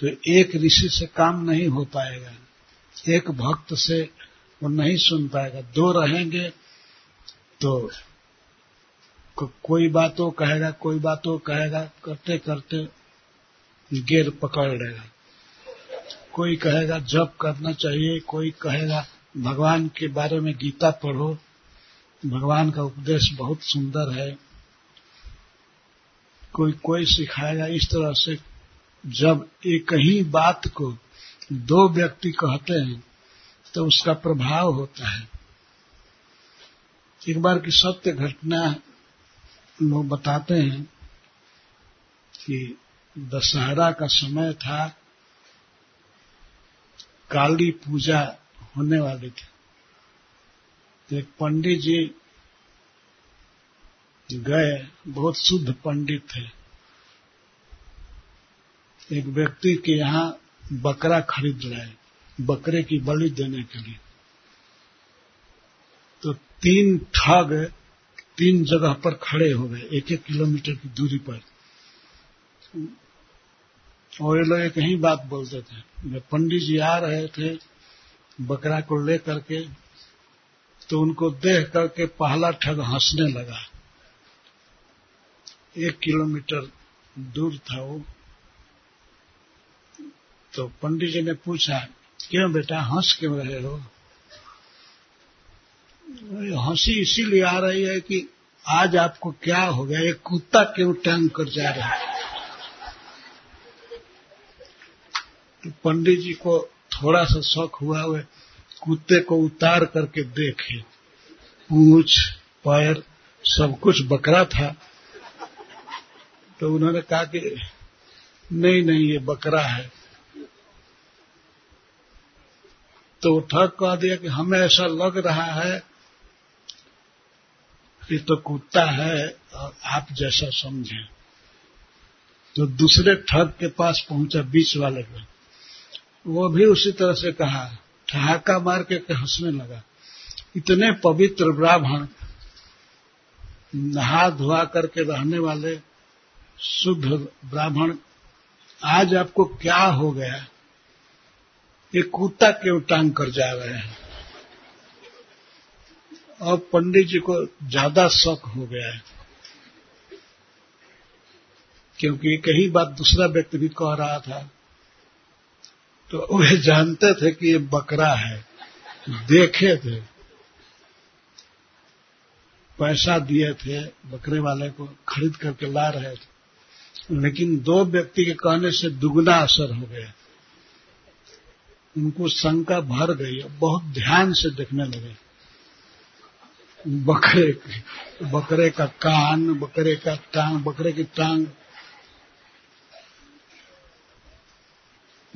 तो एक ऋषि से काम नहीं हो पाएगा। एक भक्त से वो नहीं सुन पाएगा। दो रहेंगे तो को, कोई बातों कहेगा कोई बातों कहेगा करते करते गेर पकड़ लेगा। कोई कहेगा जब करना चाहिए। कोई कहेगा भगवान के बारे में गीता पढ़ो। भगवान का उपदेश बहुत सुंदर है। कोई कोई सिखाएगा इस तरह से जब एक ही बात को दो व्यक्ति कहते हैं तो उसका प्रभाव होता है। एक बार की सत्य घटना लोग बताते हैं कि दशहरा का समय था, काली पूजा होने वाली थी। एक पंडित जी गए, बहुत शुद्ध पंडित थे। एक व्यक्ति के यहाँ बकरा खरीद लाए बकरे की बलि देने के लिए। तो तीन ठग तीन जगह पर खड़े हो गए, एक एक किलोमीटर की दूरी पर। और ये लोग एक ही बात बोलते थे, जब पंडित जी आ रहे थे बकरा को ले करके तो उनको देख करके पहला ठग हंसने लगा। एक किलोमीटर दूर था वो। तो पंडित जी ने पूछा, क्यों बेटा, हंस क्यों रहे हो? हँसी इसीलिए आ रही है कि आज आपको क्या हो गया, ये कुत्ता क्यों टांग कर जा रहा है? तो पंडित जी को थोड़ा सा शौक हुआ हुए कुत्ते को उतार करके देखे। पूछ, पैर, सब कुछ बकरा था। तो उन्होंने कहा कि नहीं नहीं, ये बकरा है। तो ठग कह दिया कि हमें ऐसा लग रहा है कि तो कुत्ता है और आप जैसा समझे। तो दूसरे ठग के पास पहुँचा बीच वाले को वो भी उसी तरह से कहा, ठहाका मार के हंसने लगा। इतने पवित्र ब्राह्मण नहा धोआ करके रहने वाले शुद्ध ब्राह्मण, आज आपको क्या हो गया? ये कुत्ता क्यों टांग कर जा रहे हैं? और पंडित जी को ज़्यादा शौक हो गया है। क्योंकि एक ही बात दूसरा व्यक्ति भी कह रहा था तो वे जानते थे कि ये बकरा है, देखे थे, पैसा दिए थे बकरे वाले को खरीद करके ला रहे थे। लेकिन दो व्यक्ति के कहने से दुगना असर हो गया। उनको शंका भर गई और बहुत ध्यान से देखने लगे। बकरे बकरे का कान, बकरे का टांग, बकरे की टांग।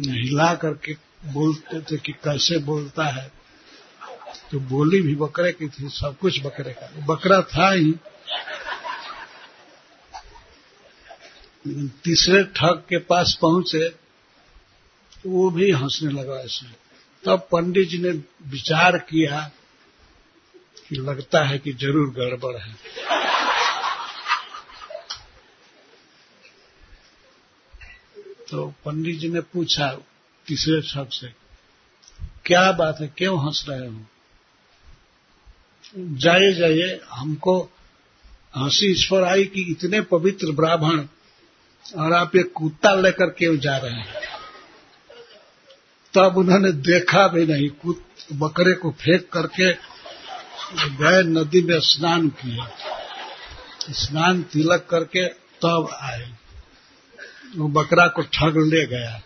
हिला करके बोलते थे कि कैसे बोलता है? तो बोली भी बकरे की थी, सब कुछ बकरे का। बकरा था ही। तीसरे ठग के पास पहुँचे तो वो भी हंसने लगा ऐसे। तब पंडित जी ने विचार किया कि लगता है कि ज़रूर गड़बड़ है। तो पंडित जी ने पूछा तीसरे ठग से, क्या बात है? क्यों हंस रहे हो? जाइए जाइए, हमको हँसी पर आई कि इतने पवित्र ब्राह्मण और आप एक कुत्ता लेकर क्यों जा रहे हैं। तब उन्होंने देखा भी नहीं, कुत, बकरे को फेंक करके गए, नदी में स्नान किए। स्नान तिलक करके तब आए। वो बकरा को ठग ले गया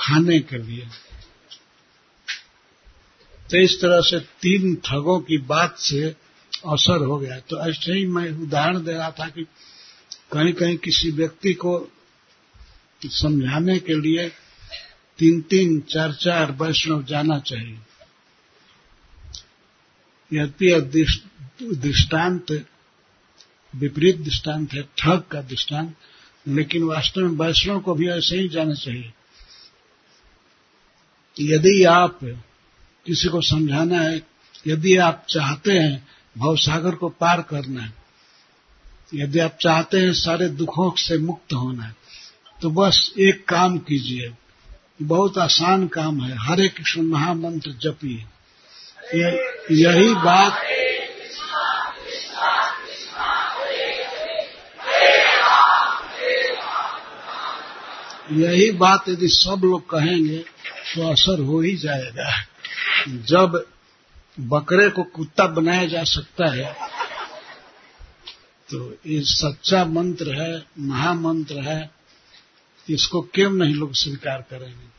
खाने के लिए। तो इस तरह से तीन ठगों की बात से असर हो गया। तो ऐसे ही मैं उदाहरण दे रहा था कि कहीं कहीं किसी व्यक्ति को समझाने के लिए तीन तीन चार चार वैष्णव जाना चाहिए। यद्य दृष्टांत, विपरीत दृष्टांत है, ठग का दृष्टांत, लेकिन वास्तव में वैष्णव को भी ऐसे ही जाना चाहिए। यदि आप किसी को समझाना है, यदि आप चाहते हैं, भवसागर को पार करना है यदि आप चाहते हैं सारे दुखों से मुक्त होना तो बस एक काम कीजिए। बहुत आसान काम है। हरे कृष्ण महामंत्र जपिए। यही बात यही बात यदि सब लोग कहेंगे तो असर हो ही जाएगा। जब बकरे को कुत्ता बनाया जा सकता है तो ये सच्चा मंत्र है, महामंत्र है, इसको क्यों नहीं लोग स्वीकार करेंगे।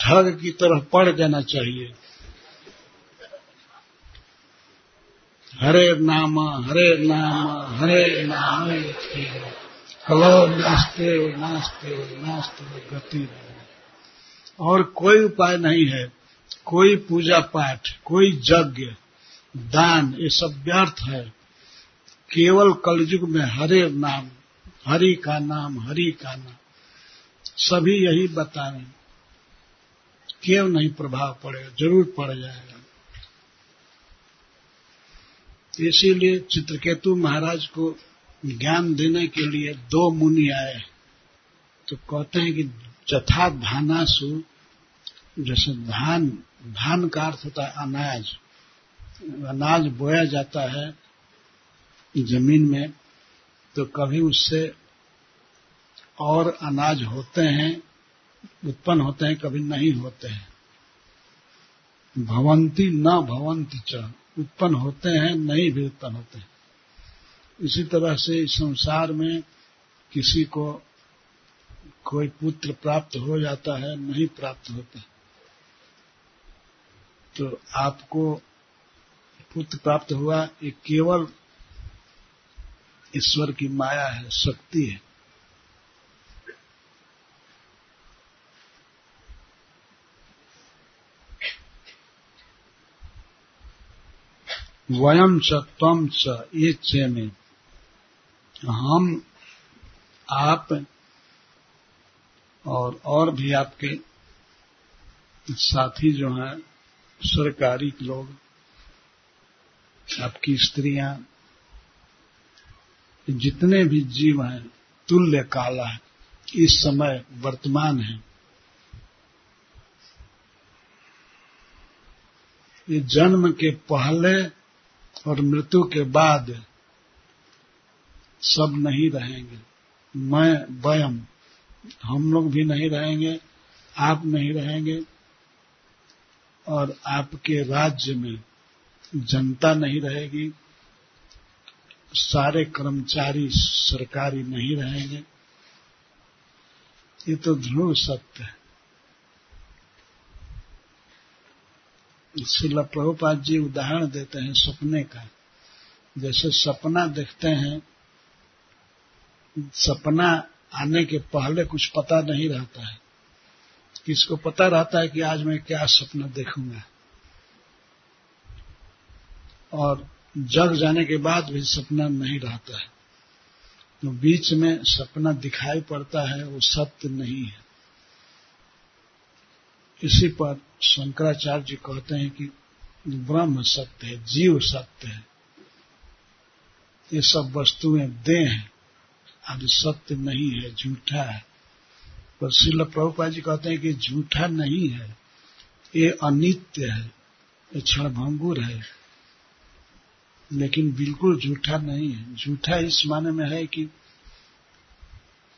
ठग की तरह पड़ जाना चाहिए। हरे नाम हरे नाम हरे नाम कलो नास्ते नास्ते नास्ते गति। और कोई उपाय नहीं है। कोई पूजा पाठ, कोई यज्ञ, दान, ये सब व्यर्थ है। केवल कलयुग में हरे नाम, हरि का नाम, हरि का नाम, सभी यही बता रहे क्यों नहीं प्रभाव पड़ेगा? ज़रूर पड़ जाएगा। इसीलिए चित्रकेतु महाराज को ज्ञान देने के लिए दो मुनि आए। तो कहते हैं कि जथा धानासु, जैसे धान धान का अर्थ होता है अनाज। अनाज बोया जाता है। ज़मीन में तो कभी उससे और अनाज होते हैं, उत्पन्न होते हैं, कभी नहीं होते हैं। भवंती न भवंती च, उत्पन्न होते हैं, नहीं भी उत्पन्न होते हैं। इसी तरह से इस संसार में किसी को कोई पुत्र प्राप्त हो जाता है, नहीं प्राप्त होता तो आपको पुत्र प्राप्त हुआ, ये केवल ईश्वर की माया है, शक्ति है। वयम च तम च ये चे में हम, आप और और भी आपके साथी जो हैं, सरकारी लोग, आपकी स्त्रियाँ जितने भी जीव हैं, तुल्य काला है, इस समय वर्तमान है। ये जन्म के पहले और मृत्यु के बाद सब नहीं रहेंगे। मैं, वयम, हम लोग भी नहीं रहेंगे, आप नहीं रहेंगे और आपके राज्य में जनता नहीं रहेगी। सारे कर्मचारी सरकारी नहीं रहेंगे। ये तो ध्रुव सत्य है। शिला प्रभुपाद जी उदाहरण देते हैं सपने का। जैसे सपना देखते हैं, सपना आने के पहले कुछ पता नहीं रहता है। किसको पता रहता है कि आज मैं क्या सपना देखूँगा? और जग जाने के बाद भी सपना नहीं रहता है। तो बीच में सपना दिखाई पड़ता है, वो सत्य नहीं है। इसी पर शंकराचार्य जी कहते हैं कि ब्रह्म सत्य है, जीव सत्य है। ये सब वस्तुएँ दे हैं आदि सत्य नहीं है, झूठा है। पर शिल प्रभुपा जी कहते हैं कि झूठा नहीं है, ये अनित्य है, ये क्षणभंगुर है। लेकिन बिल्कुल झूठा नहीं है। झूठा इस माने में है कि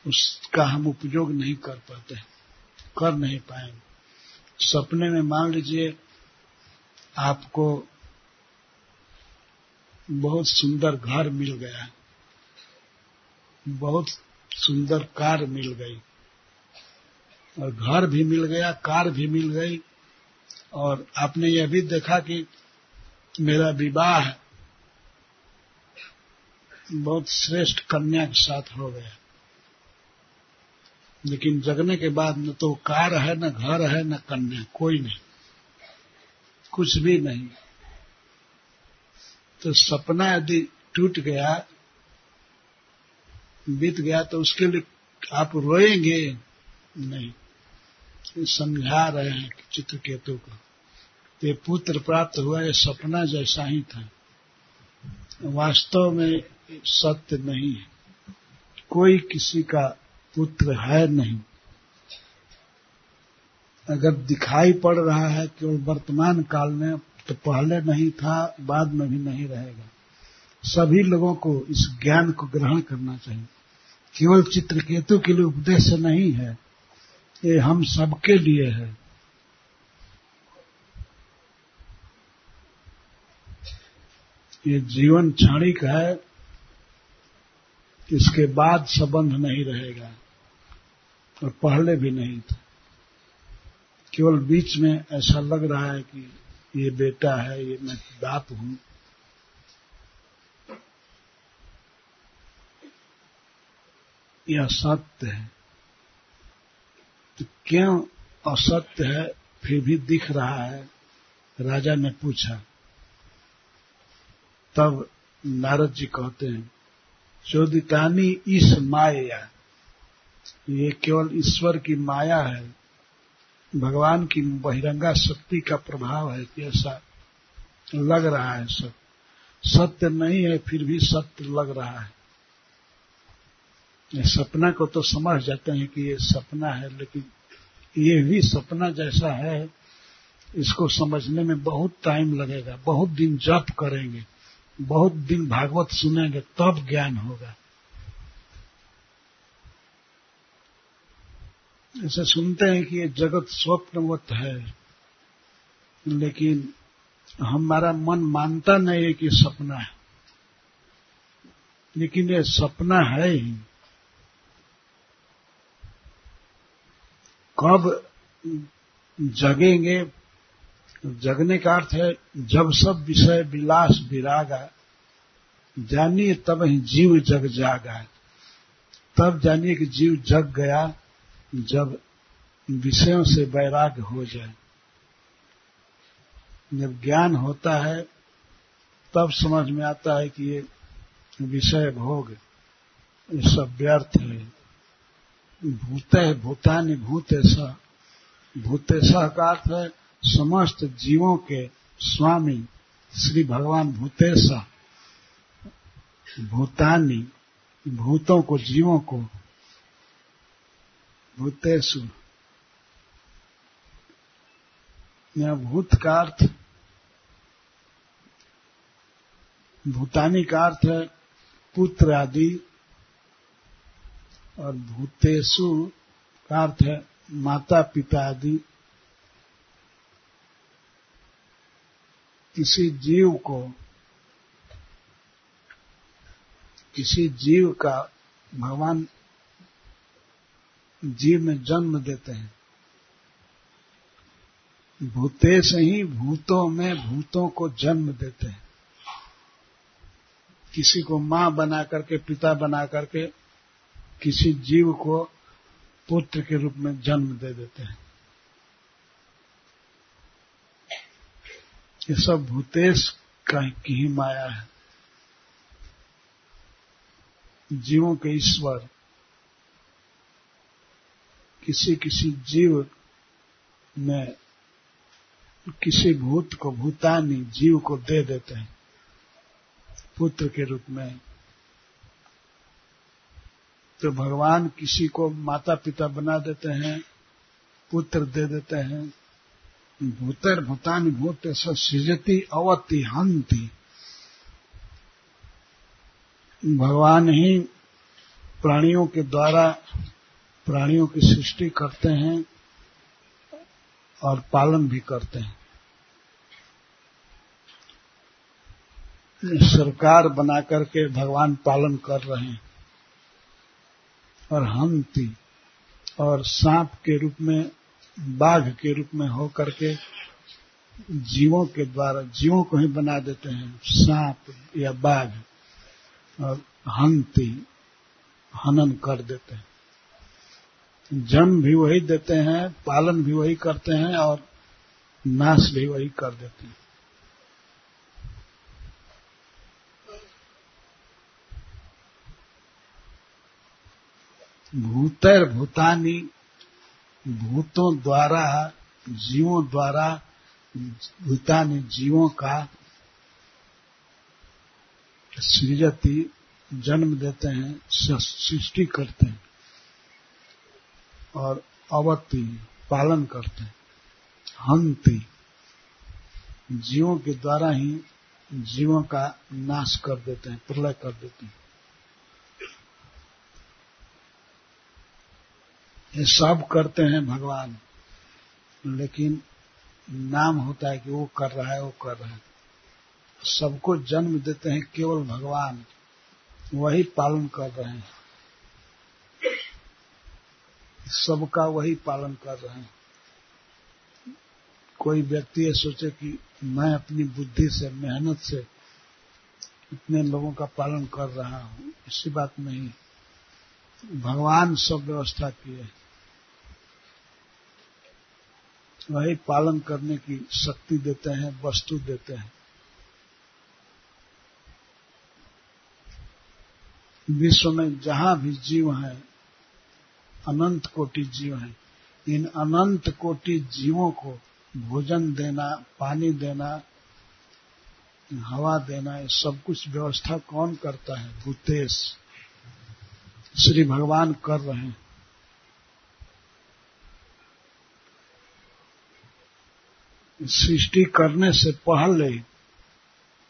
उसका हम उपयोग नहीं कर पाते कर नहीं पाएँगे। सपने में मान लीजिए आपको बहुत सुंदर घर मिल गया, बहुत सुंदर कार मिल गई, और घर भी मिल गया, कार भी मिल गई, और आपने यह भी देखा कि मेरा विवाह बहुत श्रेष्ठ कन्या के साथ हो गया। लेकिन जगने के बाद न तो कार है, न घर है, न कन्या, कोई नहीं। कुछ भी नहीं। तो सपना यदि टूट गया, बीत गया तो उसके लिए आप रोएँगे? नहीं। समझा रहे हैं चित्रकेतु को। ये पुत्र प्राप्त हुआ, ये सपना जैसा ही था। वास्तव में सत्य नहीं है। कोई किसी का पुत्र है नहीं। अगर दिखाई पड़ रहा है केवल वर्तमान काल में तो पहले नहीं था, बाद में भी नहीं रहेगा। सभी लोगों को इस ज्ञान को ग्रहण करना चाहिए। केवल चित्रकेतु के लिए उपदेश नहीं है। ये हम सबके लिए है। ये जीवन क्षणिक है। इसके बाद संबंध नहीं रहेगा और पहले भी नहीं था। केवल बीच में ऐसा लग रहा है कि ये बेटा है, ये मैं बाप हूँ। यह असत्य है। तो क्यों असत्य है? फिर भी दिख रहा है। राजा ने पूछा, तब नारद जी कहते हैं चोदितानी इस माया ये। केवल ईश्वर की माया है। भगवान की बहिरंगा शक्ति का प्रभाव है कि ऐसा लग रहा है सब। सत्य नहीं है, फिर भी सत्य लग रहा है। सपना को तो समझ जाते हैं कि ये सपना है, लेकिन ये भी सपना जैसा है, इसको समझने में बहुत टाइम लगेगा, बहुत दिन जप करेंगे। बहुत दिन भागवत सुनेंगे, तब ज्ञान होगा। ऐसे सुनते हैं कि ये जगत स्वप्नवत है, लेकिन हमारा मन मानता नहीं है कि सपना है। लेकिन ये सपना है ही। कब जगेंगे जगने का अर्थ है, जब सब विषय विलास विरागा जानिए तब ही जीव जग जागा तब जानिए कि जीव जग गया, जब विषयों से वैराग हो जाए। जब ज्ञान होता है, तब समझ में आता है कि ये विषय भोग, ये सब व्यर्थ है। भूत है भूतानि भूतेश भूतेश का अर्थ है समस्त जीवों के स्वामी श्री भगवान भूतेश, भूतानी, भूतों को, जीवों को, भूतेशु भूत का अर्थ भूतानी का अर्थ है, पुत्र आदि, और भूतेशु का अर्थ है माता पिता आदि किसी जीव को, किसी जीव का भगवान जीव में जन्म देते हैं। भूतेश ही भूतों में भूतों को जन्म देते हैं। किसी को माँ बना करके, पिता बना करके किसी जीव को पुत्र के रूप में जन्म दे देते हैं। ये सब भूतेश का की ही माया है। जीवों के ईश्वर किसी किसी जीव में किसी भूत को, भूतानी जीव को दे देते हैं, पुत्र के रूप में। तो भगवान किसी को माता पिता बना देते हैं, पुत्र दे देते हैं भूतर भूतानी भूत सृजती अवति हंति भगवान ही प्राणियों के द्वारा प्राणियों की सृष्टि करते हैं और पालन भी करते हैं। सरकार बना करके भगवान पालन कर रहे हैं। और हंती और सांप के रूप में बाघ के रूप में हो करके जीवों के द्वारा, जीवों को ही बना देते हैं। सांप या बाघ और हंती हनन कर देते हैं। जन्म भी वही देते हैं, पालन भी वही करते हैं और नाश भी वही कर देते हैं। भूतर भूतानी भूतों द्वारा, जीवों द्वारा, भूतानी जीवों का सृजती, जन्म देते हैं सृष्टि करते हैं और अवति, पालन करते हैं। हंति, जीवों के द्वारा ही जीवों का नाश कर देते हैं, प्रलय कर देते हैं। ये सब करते हैं भगवान। लेकिन नाम होता है कि वो कर रहा है, वो कर रहा है। सबको जन्म देते हैं केवल भगवान। वही पालन कर रहे हैं। सबका वही पालन कर रहे हैं। कोई व्यक्ति ये सोचे कि मैं अपनी बुद्धि से, मेहनत से इतने लोगों का पालन कर रहा हूँ, इसी बात नहीं। भगवान सब व्यवस्था किए वही पालन करने की शक्ति देते हैं, वस्तु देते हैं। विश्व में जहाँ भी जीव हैं, अनंत कोटि जीव हैं, इन अनंत कोटि जीवों को भोजन देना, पानी देना, हवा देना, ये सब कुछ व्यवस्था कौन करता है? भूतेश। श्री भगवान कर रहे हैं। सृष्टि करने से पहले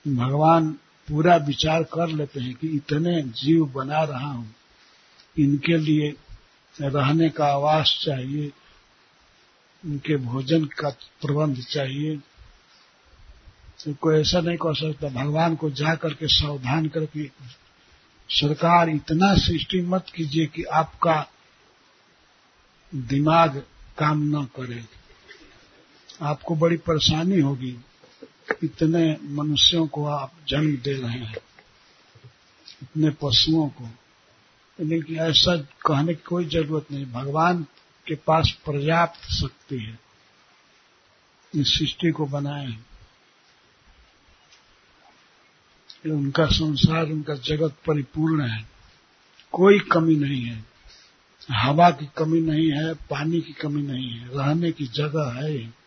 भगवान पूरा विचार कर लेते हैं कि इतने जीव बना रहा हूँ। इनके लिए रहने का आवास चाहिए उनके भोजन का प्रबंध चाहिए। तो कोई ऐसा नहीं कह सकता, भगवान को जा करके सावधान करके सरकार इतना सृष्टि मत कीजिए कि आपका दिमाग काम न करे। आपको बड़ी परेशानी होगी इतने मनुष्यों को आप जन्म दे रहे हैं, इतने पशुओं को। लेकिन ऐसा कहने की कोई ज़रूरत नहीं। भगवान के पास पर्याप्त शक्ति है। इस सृष्टि को बनाए हैं। उनका संसार, उनका जगत परिपूर्ण है। कोई कमी नहीं है। हवा की कमी नहीं है, पानी की कमी नहीं है। रहने की जगह है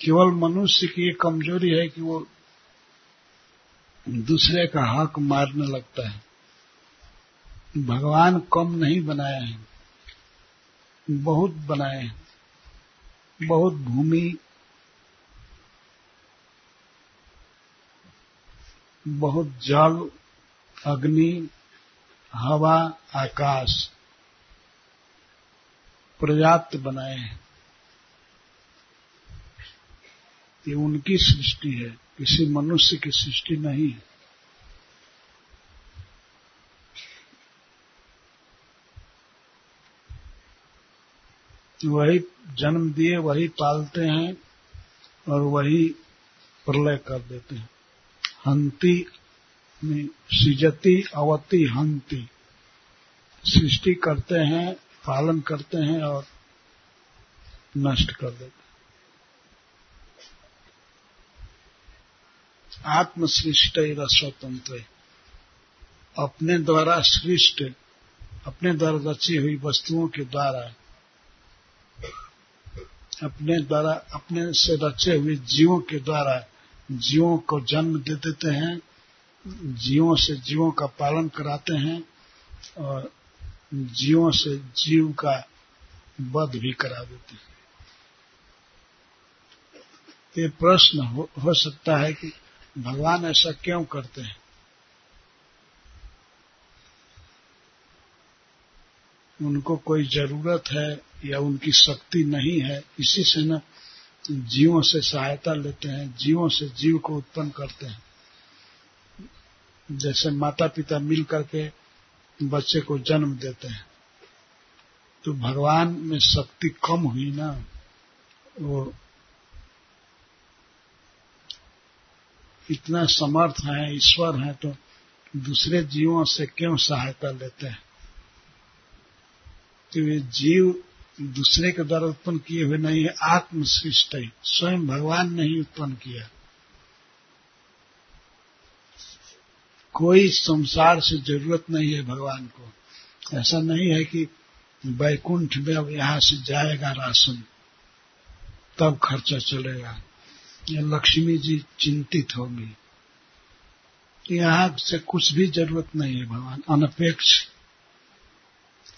केवल मनुष्य की ये कमज़ोरी है कि वो दूसरे का हक मारने लगता है। भगवान कम नहीं बनाए हैं। बहुत बनाए हैं। बहुत भूमि, बहुत जल, अग्नि, हवा, आकाश पर्याप्त बनाए हैं। ये उनकी सृष्टि है। किसी मनुष्य की सृष्टि नहीं है। वही जन्म दिए, वही पालते हैं और वही प्रलय कर देते हैं। हंती सृजती, अवती हंती। सृष्टि करते हैं, पालन करते हैं और नष्ट कर देते हैं। आत्म सृष्ट स्वतंत्र। अपने द्वारा सृष्ट अपने द्वारा रची हुई वस्तुओं के द्वारा अपने द्वारा अपने से रचे हुए जीवों के द्वारा जीवों को जन्म दे देते हैं जीवों से जीवों का पालन कराते हैं और जीवों से जीव का वध भी करा देते हैं। ये प्रश्न हो, हो सकता है कि भगवान ऐसा क्यों करते हैं? उनको कोई ज़रूरत है या उनकी शक्ति नहीं है, इसी से न जीवों से सहायता लेते हैं, जीवों से जीव को उत्पन्न करते हैं। जैसे माता पिता मिल करके बच्चे को जन्म देते हैं तो भगवान में शक्ति कम हुई ना, वो इतना समर्थ है, ईश्वर है तो दूसरे जीवों से क्यों सहायता लेते हैं? तो ये जीव दूसरे के द्वारा उत्पन्न किए हुए नहीं है आत्म सृष्ट है। स्वयं भगवान ने ही उत्पन्न किया कोई संसार से ज़रूरत नहीं है भगवान को। ऐसा नहीं है कि बैकुंठ में अब यहाँ से जाएगा राशन, तब खर्चा चलेगा। लक्ष्मी जी चिंतित होगी। यहाँ से कुछ भी ज़रूरत नहीं है भगवान। अनपेक्ष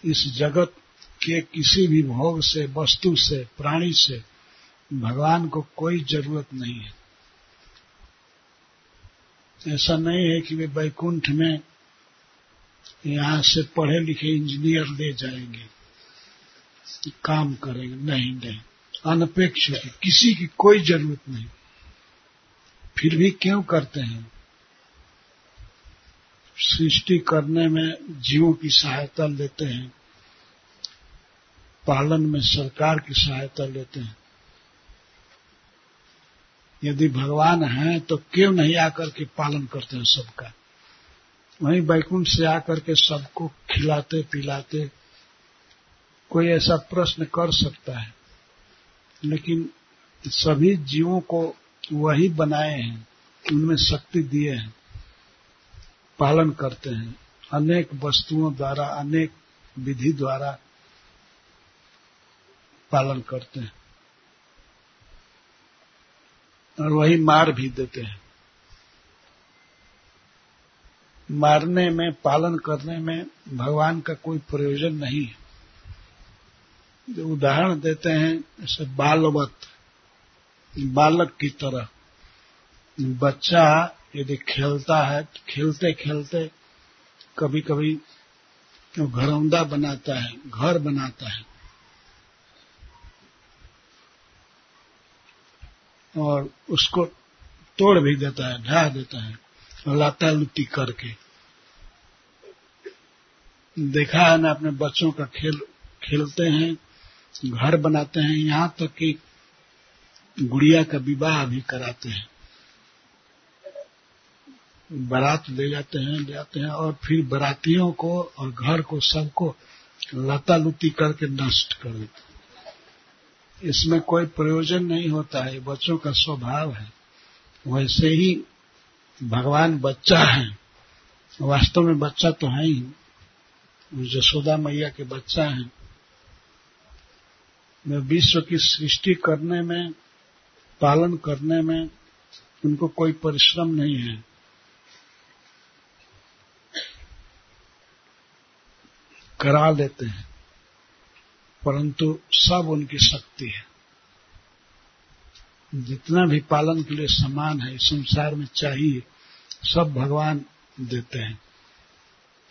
इस जगत के किसी भी भोग से, वस्तु से, प्राणी से भगवान को कोई ज़रूरत नहीं है। ऐसा नहीं है कि वे बैकुंठ में यहाँ से पढ़े लिखे इंजीनियर ले जाएँगे, काम करेंगे। नहीं नहीं। अनपेक्ष किसी की कोई ज़रूरत नहीं। फिर भी क्यों करते हैं? सृष्टि करने में जीवों की सहायता लेते हैं। पालन में सरकार की सहायता लेते हैं। यदि भगवान हैं तो क्यों नहीं आकर के पालन करते हैं सबका? वहीं बैकुंठ से आकर के सबको खिलाते, पिलाते, कोई ऐसा प्रश्न कर सकता है। लेकिन सभी जीवों को वही बनाए हैं, उनमें शक्ति दिए हैं, पालन करते हैं। अनेक वस्तुओं द्वारा, अनेक विधि द्वारा पालन करते हैं। और वही मार भी देते हैं। मारने में, पालन करने में भगवान का कोई प्रयोजन नहीं है। जो उदाहरण देते हैं, जैसे बालवत। बालक की तरह। बच्चा यदि खेलता है तो खेलते खेलते कभी कभी तो घरौंदा बनाता है, घर बनाता है। और उसको तोड़ भी देता है ढा देता है लाता लुट्टी करके। देखा है ना, अपने बच्चों का खेल, खेलते हैं, घर बनाते हैं, यहाँ तक कि गुड़िया का विवाह भी कराते हैं। बारात ले जाते हैं ले जाते हैं और फिर बारातियों को और घर को सबको लता लुती करके नष्ट कर देते इसमें कोई प्रयोजन नहीं होता है, बच्चों का स्वभाव है। वैसे ही भगवान बच्चा है, वास्तव में बच्चा तो है ही। जसोदा मैया के बच्चा है। विश्व की सृष्टि करने में पालन करने में उनको कोई परिश्रम नहीं है। करा लेते हैं, परंतु सब उनकी शक्ति है। जितना भी पालन के लिए समान है, संसार में चाहिए, सब भगवान देते हैं।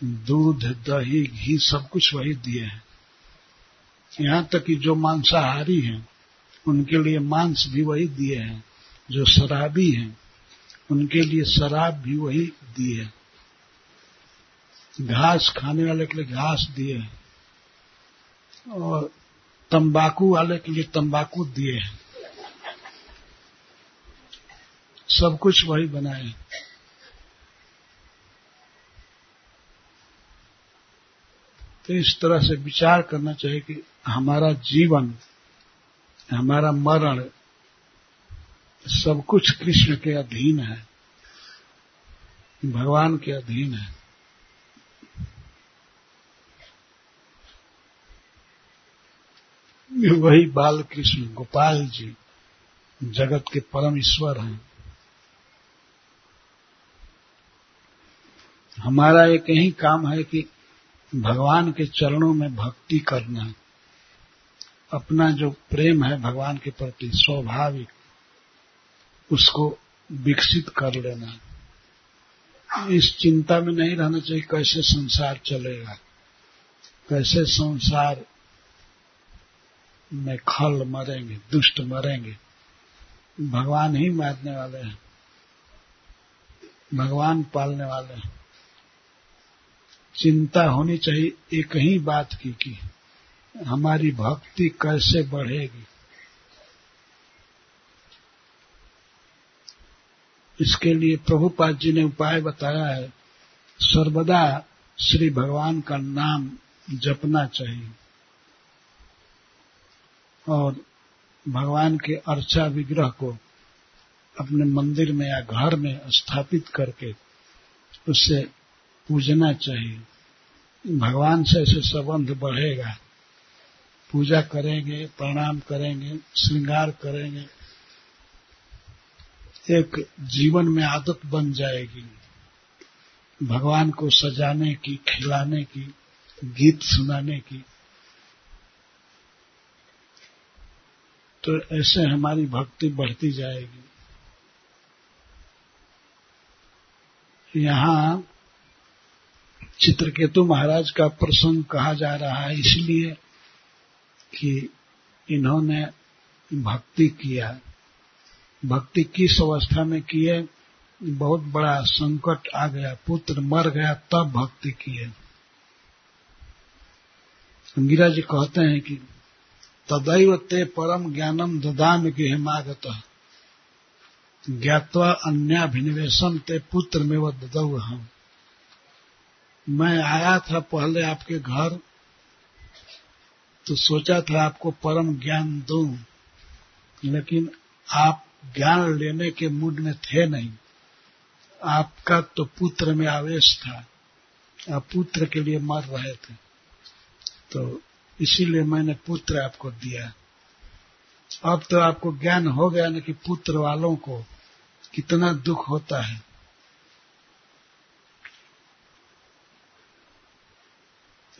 दूध, दही, घी, सब कुछ वही दिए हैं। यहाँ तक कि जो मांसाहारी हैं उनके लिए मांस भी वही दिए हैं, जो शराबी हैं, उनके लिए शराब भी वही दिए हैं। घास खाने वाले के लिए घास दिए हैं, और तंबाकू वाले के लिए तंबाकू दिए हैं। सब कुछ वही बनाए तो इस तरह से विचार करना चाहिए कि हमारा जीवन हमारा मरण सब कुछ कृष्ण के अधीन है, भगवान के अधीन है। वही बाल कृष्ण, गोपाल जी, जगत के परम ईश्वर हैं। हमारा एक ही काम है कि भगवान के चरणों में भक्ति करना। अपना जो प्रेम है भगवान के प्रति स्वाभाविक उसको विकसित कर लेना। इस चिंता में नहीं रहना चाहिए कैसे संसार चलेगा। कैसे संसार में खल मरेंगे, दुष्ट मरेंगे। भगवान ही मारने वाले हैं। भगवान पालने वाले हैं। चिंता होनी चाहिए, एक ही बात की कि हमारी भक्ति कैसे बढ़ेगी? इसके लिए प्रभुपाद जी ने उपाय बताया है। सर्वदा श्री भगवान का नाम जपना चाहिए। और भगवान के अर्चा विग्रह को अपने मंदिर में या घर में स्थापित करके उससे पूजना चाहिए। भगवान से ऐसे संबंध बढ़ेगा। पूजा करेंगे, प्रणाम करेंगे, श्रृंगार करेंगे, एक जीवन में आदत बन जाएगी। भगवान को सजाने की, खिलाने की, गीत सुनाने की। तो ऐसे हमारी भक्ति बढ़ती जाएगी। यहाँ चित्रकेतु महाराज का प्रसंग कहा जा रहा है, इसलिए कि इन्होंने भक्ति किया। भक्ति किस अवस्था में किए? बहुत बड़ा संकट आ गया, पुत्र मर गया, तब भक्ति किए। अंगिरा जी कहते हैं कि तदैव ते परम ज्ञानम ददाम गेहमागत ज्ञातवा अन्याभिनिवेशम ते पुत्र में वह ददऊ हम मैं आया था पहले आपके घर तो सोचा था आपको परम ज्ञान दूँ, लेकिन आप ज्ञान लेने के मूड में थे नहीं। आपका तो पुत्र में आवेश था, आप पुत्र के लिए मर रहे थे। तो इसीलिए मैंने पुत्र आपको दिया। अब तो आपको ज्ञान हो गया ना कि पुत्र वालों को कितना दुख होता है।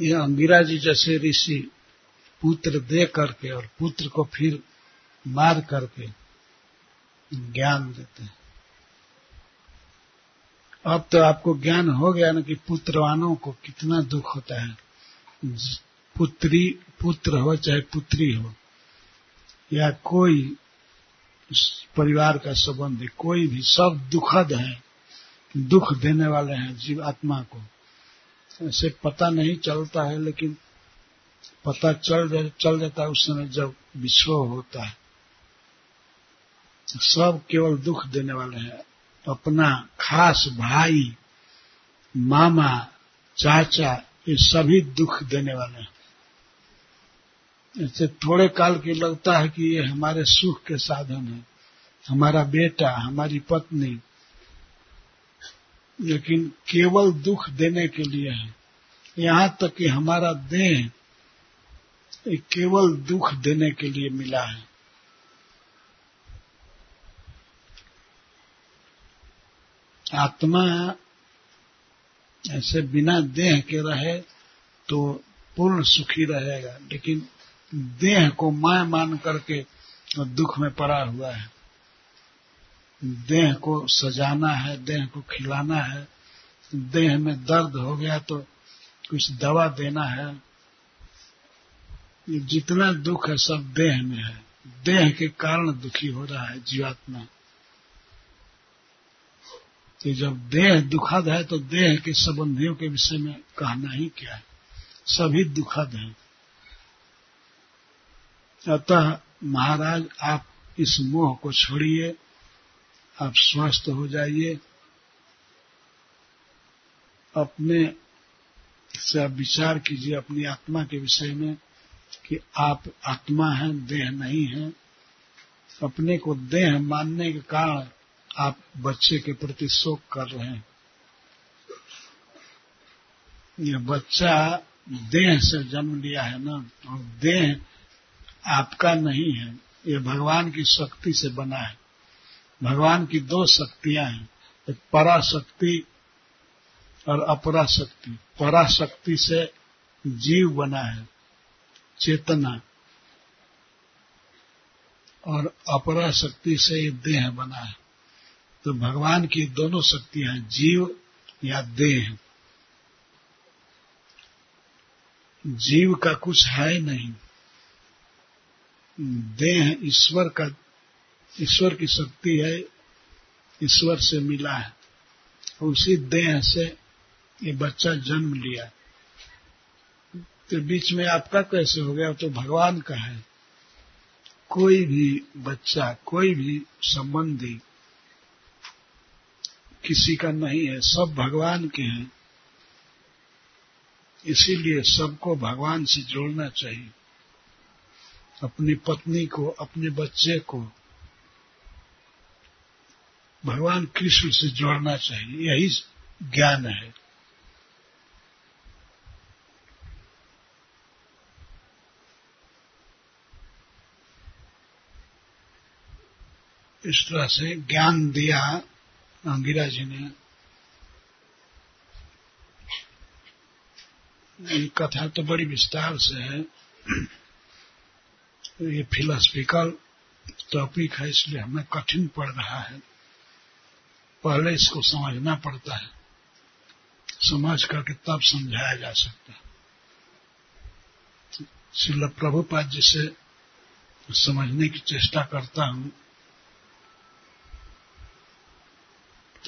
ये अंगिरा जी जैसे ऋषि पुत्र दे करके और पुत्र को फिर मार करके ज्ञान देते हैं। अब तो आपको ज्ञान हो गया ना कि पुत्रवानों को कितना दुख होता है। पुत्री, पुत्र हो चाहे पुत्री हो, या कोई परिवार का संबंध, कोई भी, सब दुखद है, दुख देने वाले हैं जीव आत्मा को। ऐसे पता नहीं चलता है, लेकिन पता चल चल जाता है उस समय जब विश्व होता है। सब केवल दुख देने वाले हैं। अपना खास भाई, मामा, चाचा, ये सभी दुख देने वाले हैं। ऐसे थोड़े काल के लगता है कि ये हमारे सुख के साधन है। हमारा बेटा, हमारी पत्नी, लेकिन केवल दुख देने के लिए है। यहाँ तक कि हमारा देह केवल दुख देने के लिए मिला है। आत्मा ऐसे बिना देह के रहे तो पूर्ण सुखी रहेगा, लेकिन देह को माय मान करके दुख में पड़ा हुआ है। देह को सजाना है, देह को खिलाना है। देह में दर्द हो गया तो कुछ दवा देना है। जितना दुख है, सब देह में है। देह के कारण दुखी हो रहा है जीवात्मा। तो जब देह दुखद है तो देह के संबंधियों के विषय में कहना ही क्या है? सभी दुखद हैं। अतः महाराज, आप इस मोह को छोड़िए, आप स्वस्थ हो जाइए। अपने से आप विचार कीजिए, अपनी आत्मा के विषय में। कि आप आत्मा हैं, देह नहीं है अपने को देह मानने के कारण आप बच्चे के प्रति शोक कर रहे हैं। ये बच्चा देह से जन्म लिया है ना, और देह आपका नहीं है, ये भगवान की शक्ति से बना है। भगवान की दो शक्तियाँ हैं, एक पराशक्ति और अपराशक्ति। पराशक्ति से जीव बना है। चेतना और अपरा शक्ति से ये देह बना है। तो भगवान की दोनों शक्तियाँ जीव या देह। जीव का कुछ है नहीं। देह ईश्वर का, ईश्वर की शक्ति है, ईश्वर से मिला है। उसी देह से ये बच्चा जन्म लिया तो बीच में आपका कैसे हो गया? तो भगवान का है। कोई भी बच्चा, कोई भी संबंधी किसी का नहीं है। सब भगवान के हैं। इसीलिए सबको भगवान से जोड़ना चाहिए। अपनी पत्नी को, अपने बच्चे को भगवान कृष्ण से जोड़ना चाहिए। यही ज्ञान है। इस तरह से ज्ञान दिया अंगिरा जी ने। ये कथा तो बड़ी विस्तार से है। ये फिलोसफिकल टॉपिक है, इसलिए हमें कठिन पड़ रहा है। पहले इसको समझना पड़ता है। समझ करके तब समझाया जा सकता है। श्रील प्रभुपाद जी से समझने की चेष्टा करता हूँ।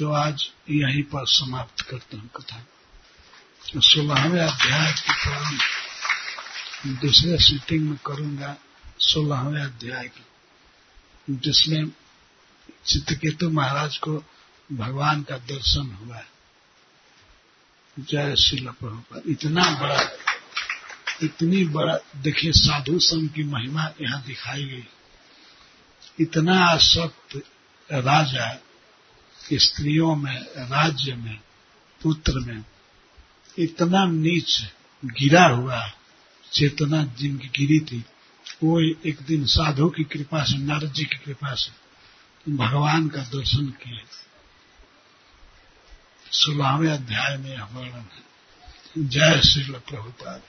तो आज यहीं पर समाप्त करता हूँ कथा। सोलहवें अध्याय की प्रारंभ दूसरे सीटिंग में करूँगा सोलहवें अध्याय की। जिसमें चित्रकेतु महाराज को भगवान का दर्शन हुआ है। जय श्री प्रभुपाद। इतना बड़ा, इतनी बड़ा, देखिए, साधु संघ की महिमा यहाँ दिखाई गई। इतना आसक्त राजा स्त्रियों में, राज्य में, पुत्र में, इतना नीच गिरा हुआ चेतना जिनकी गिरी थी, वो एक दिन साधु की कृपा से, नारद जी की कृपा से भगवान का दर्शन किए। सोलहवें अध्याय में वर्णन है। जय श्री प्रभुपाद।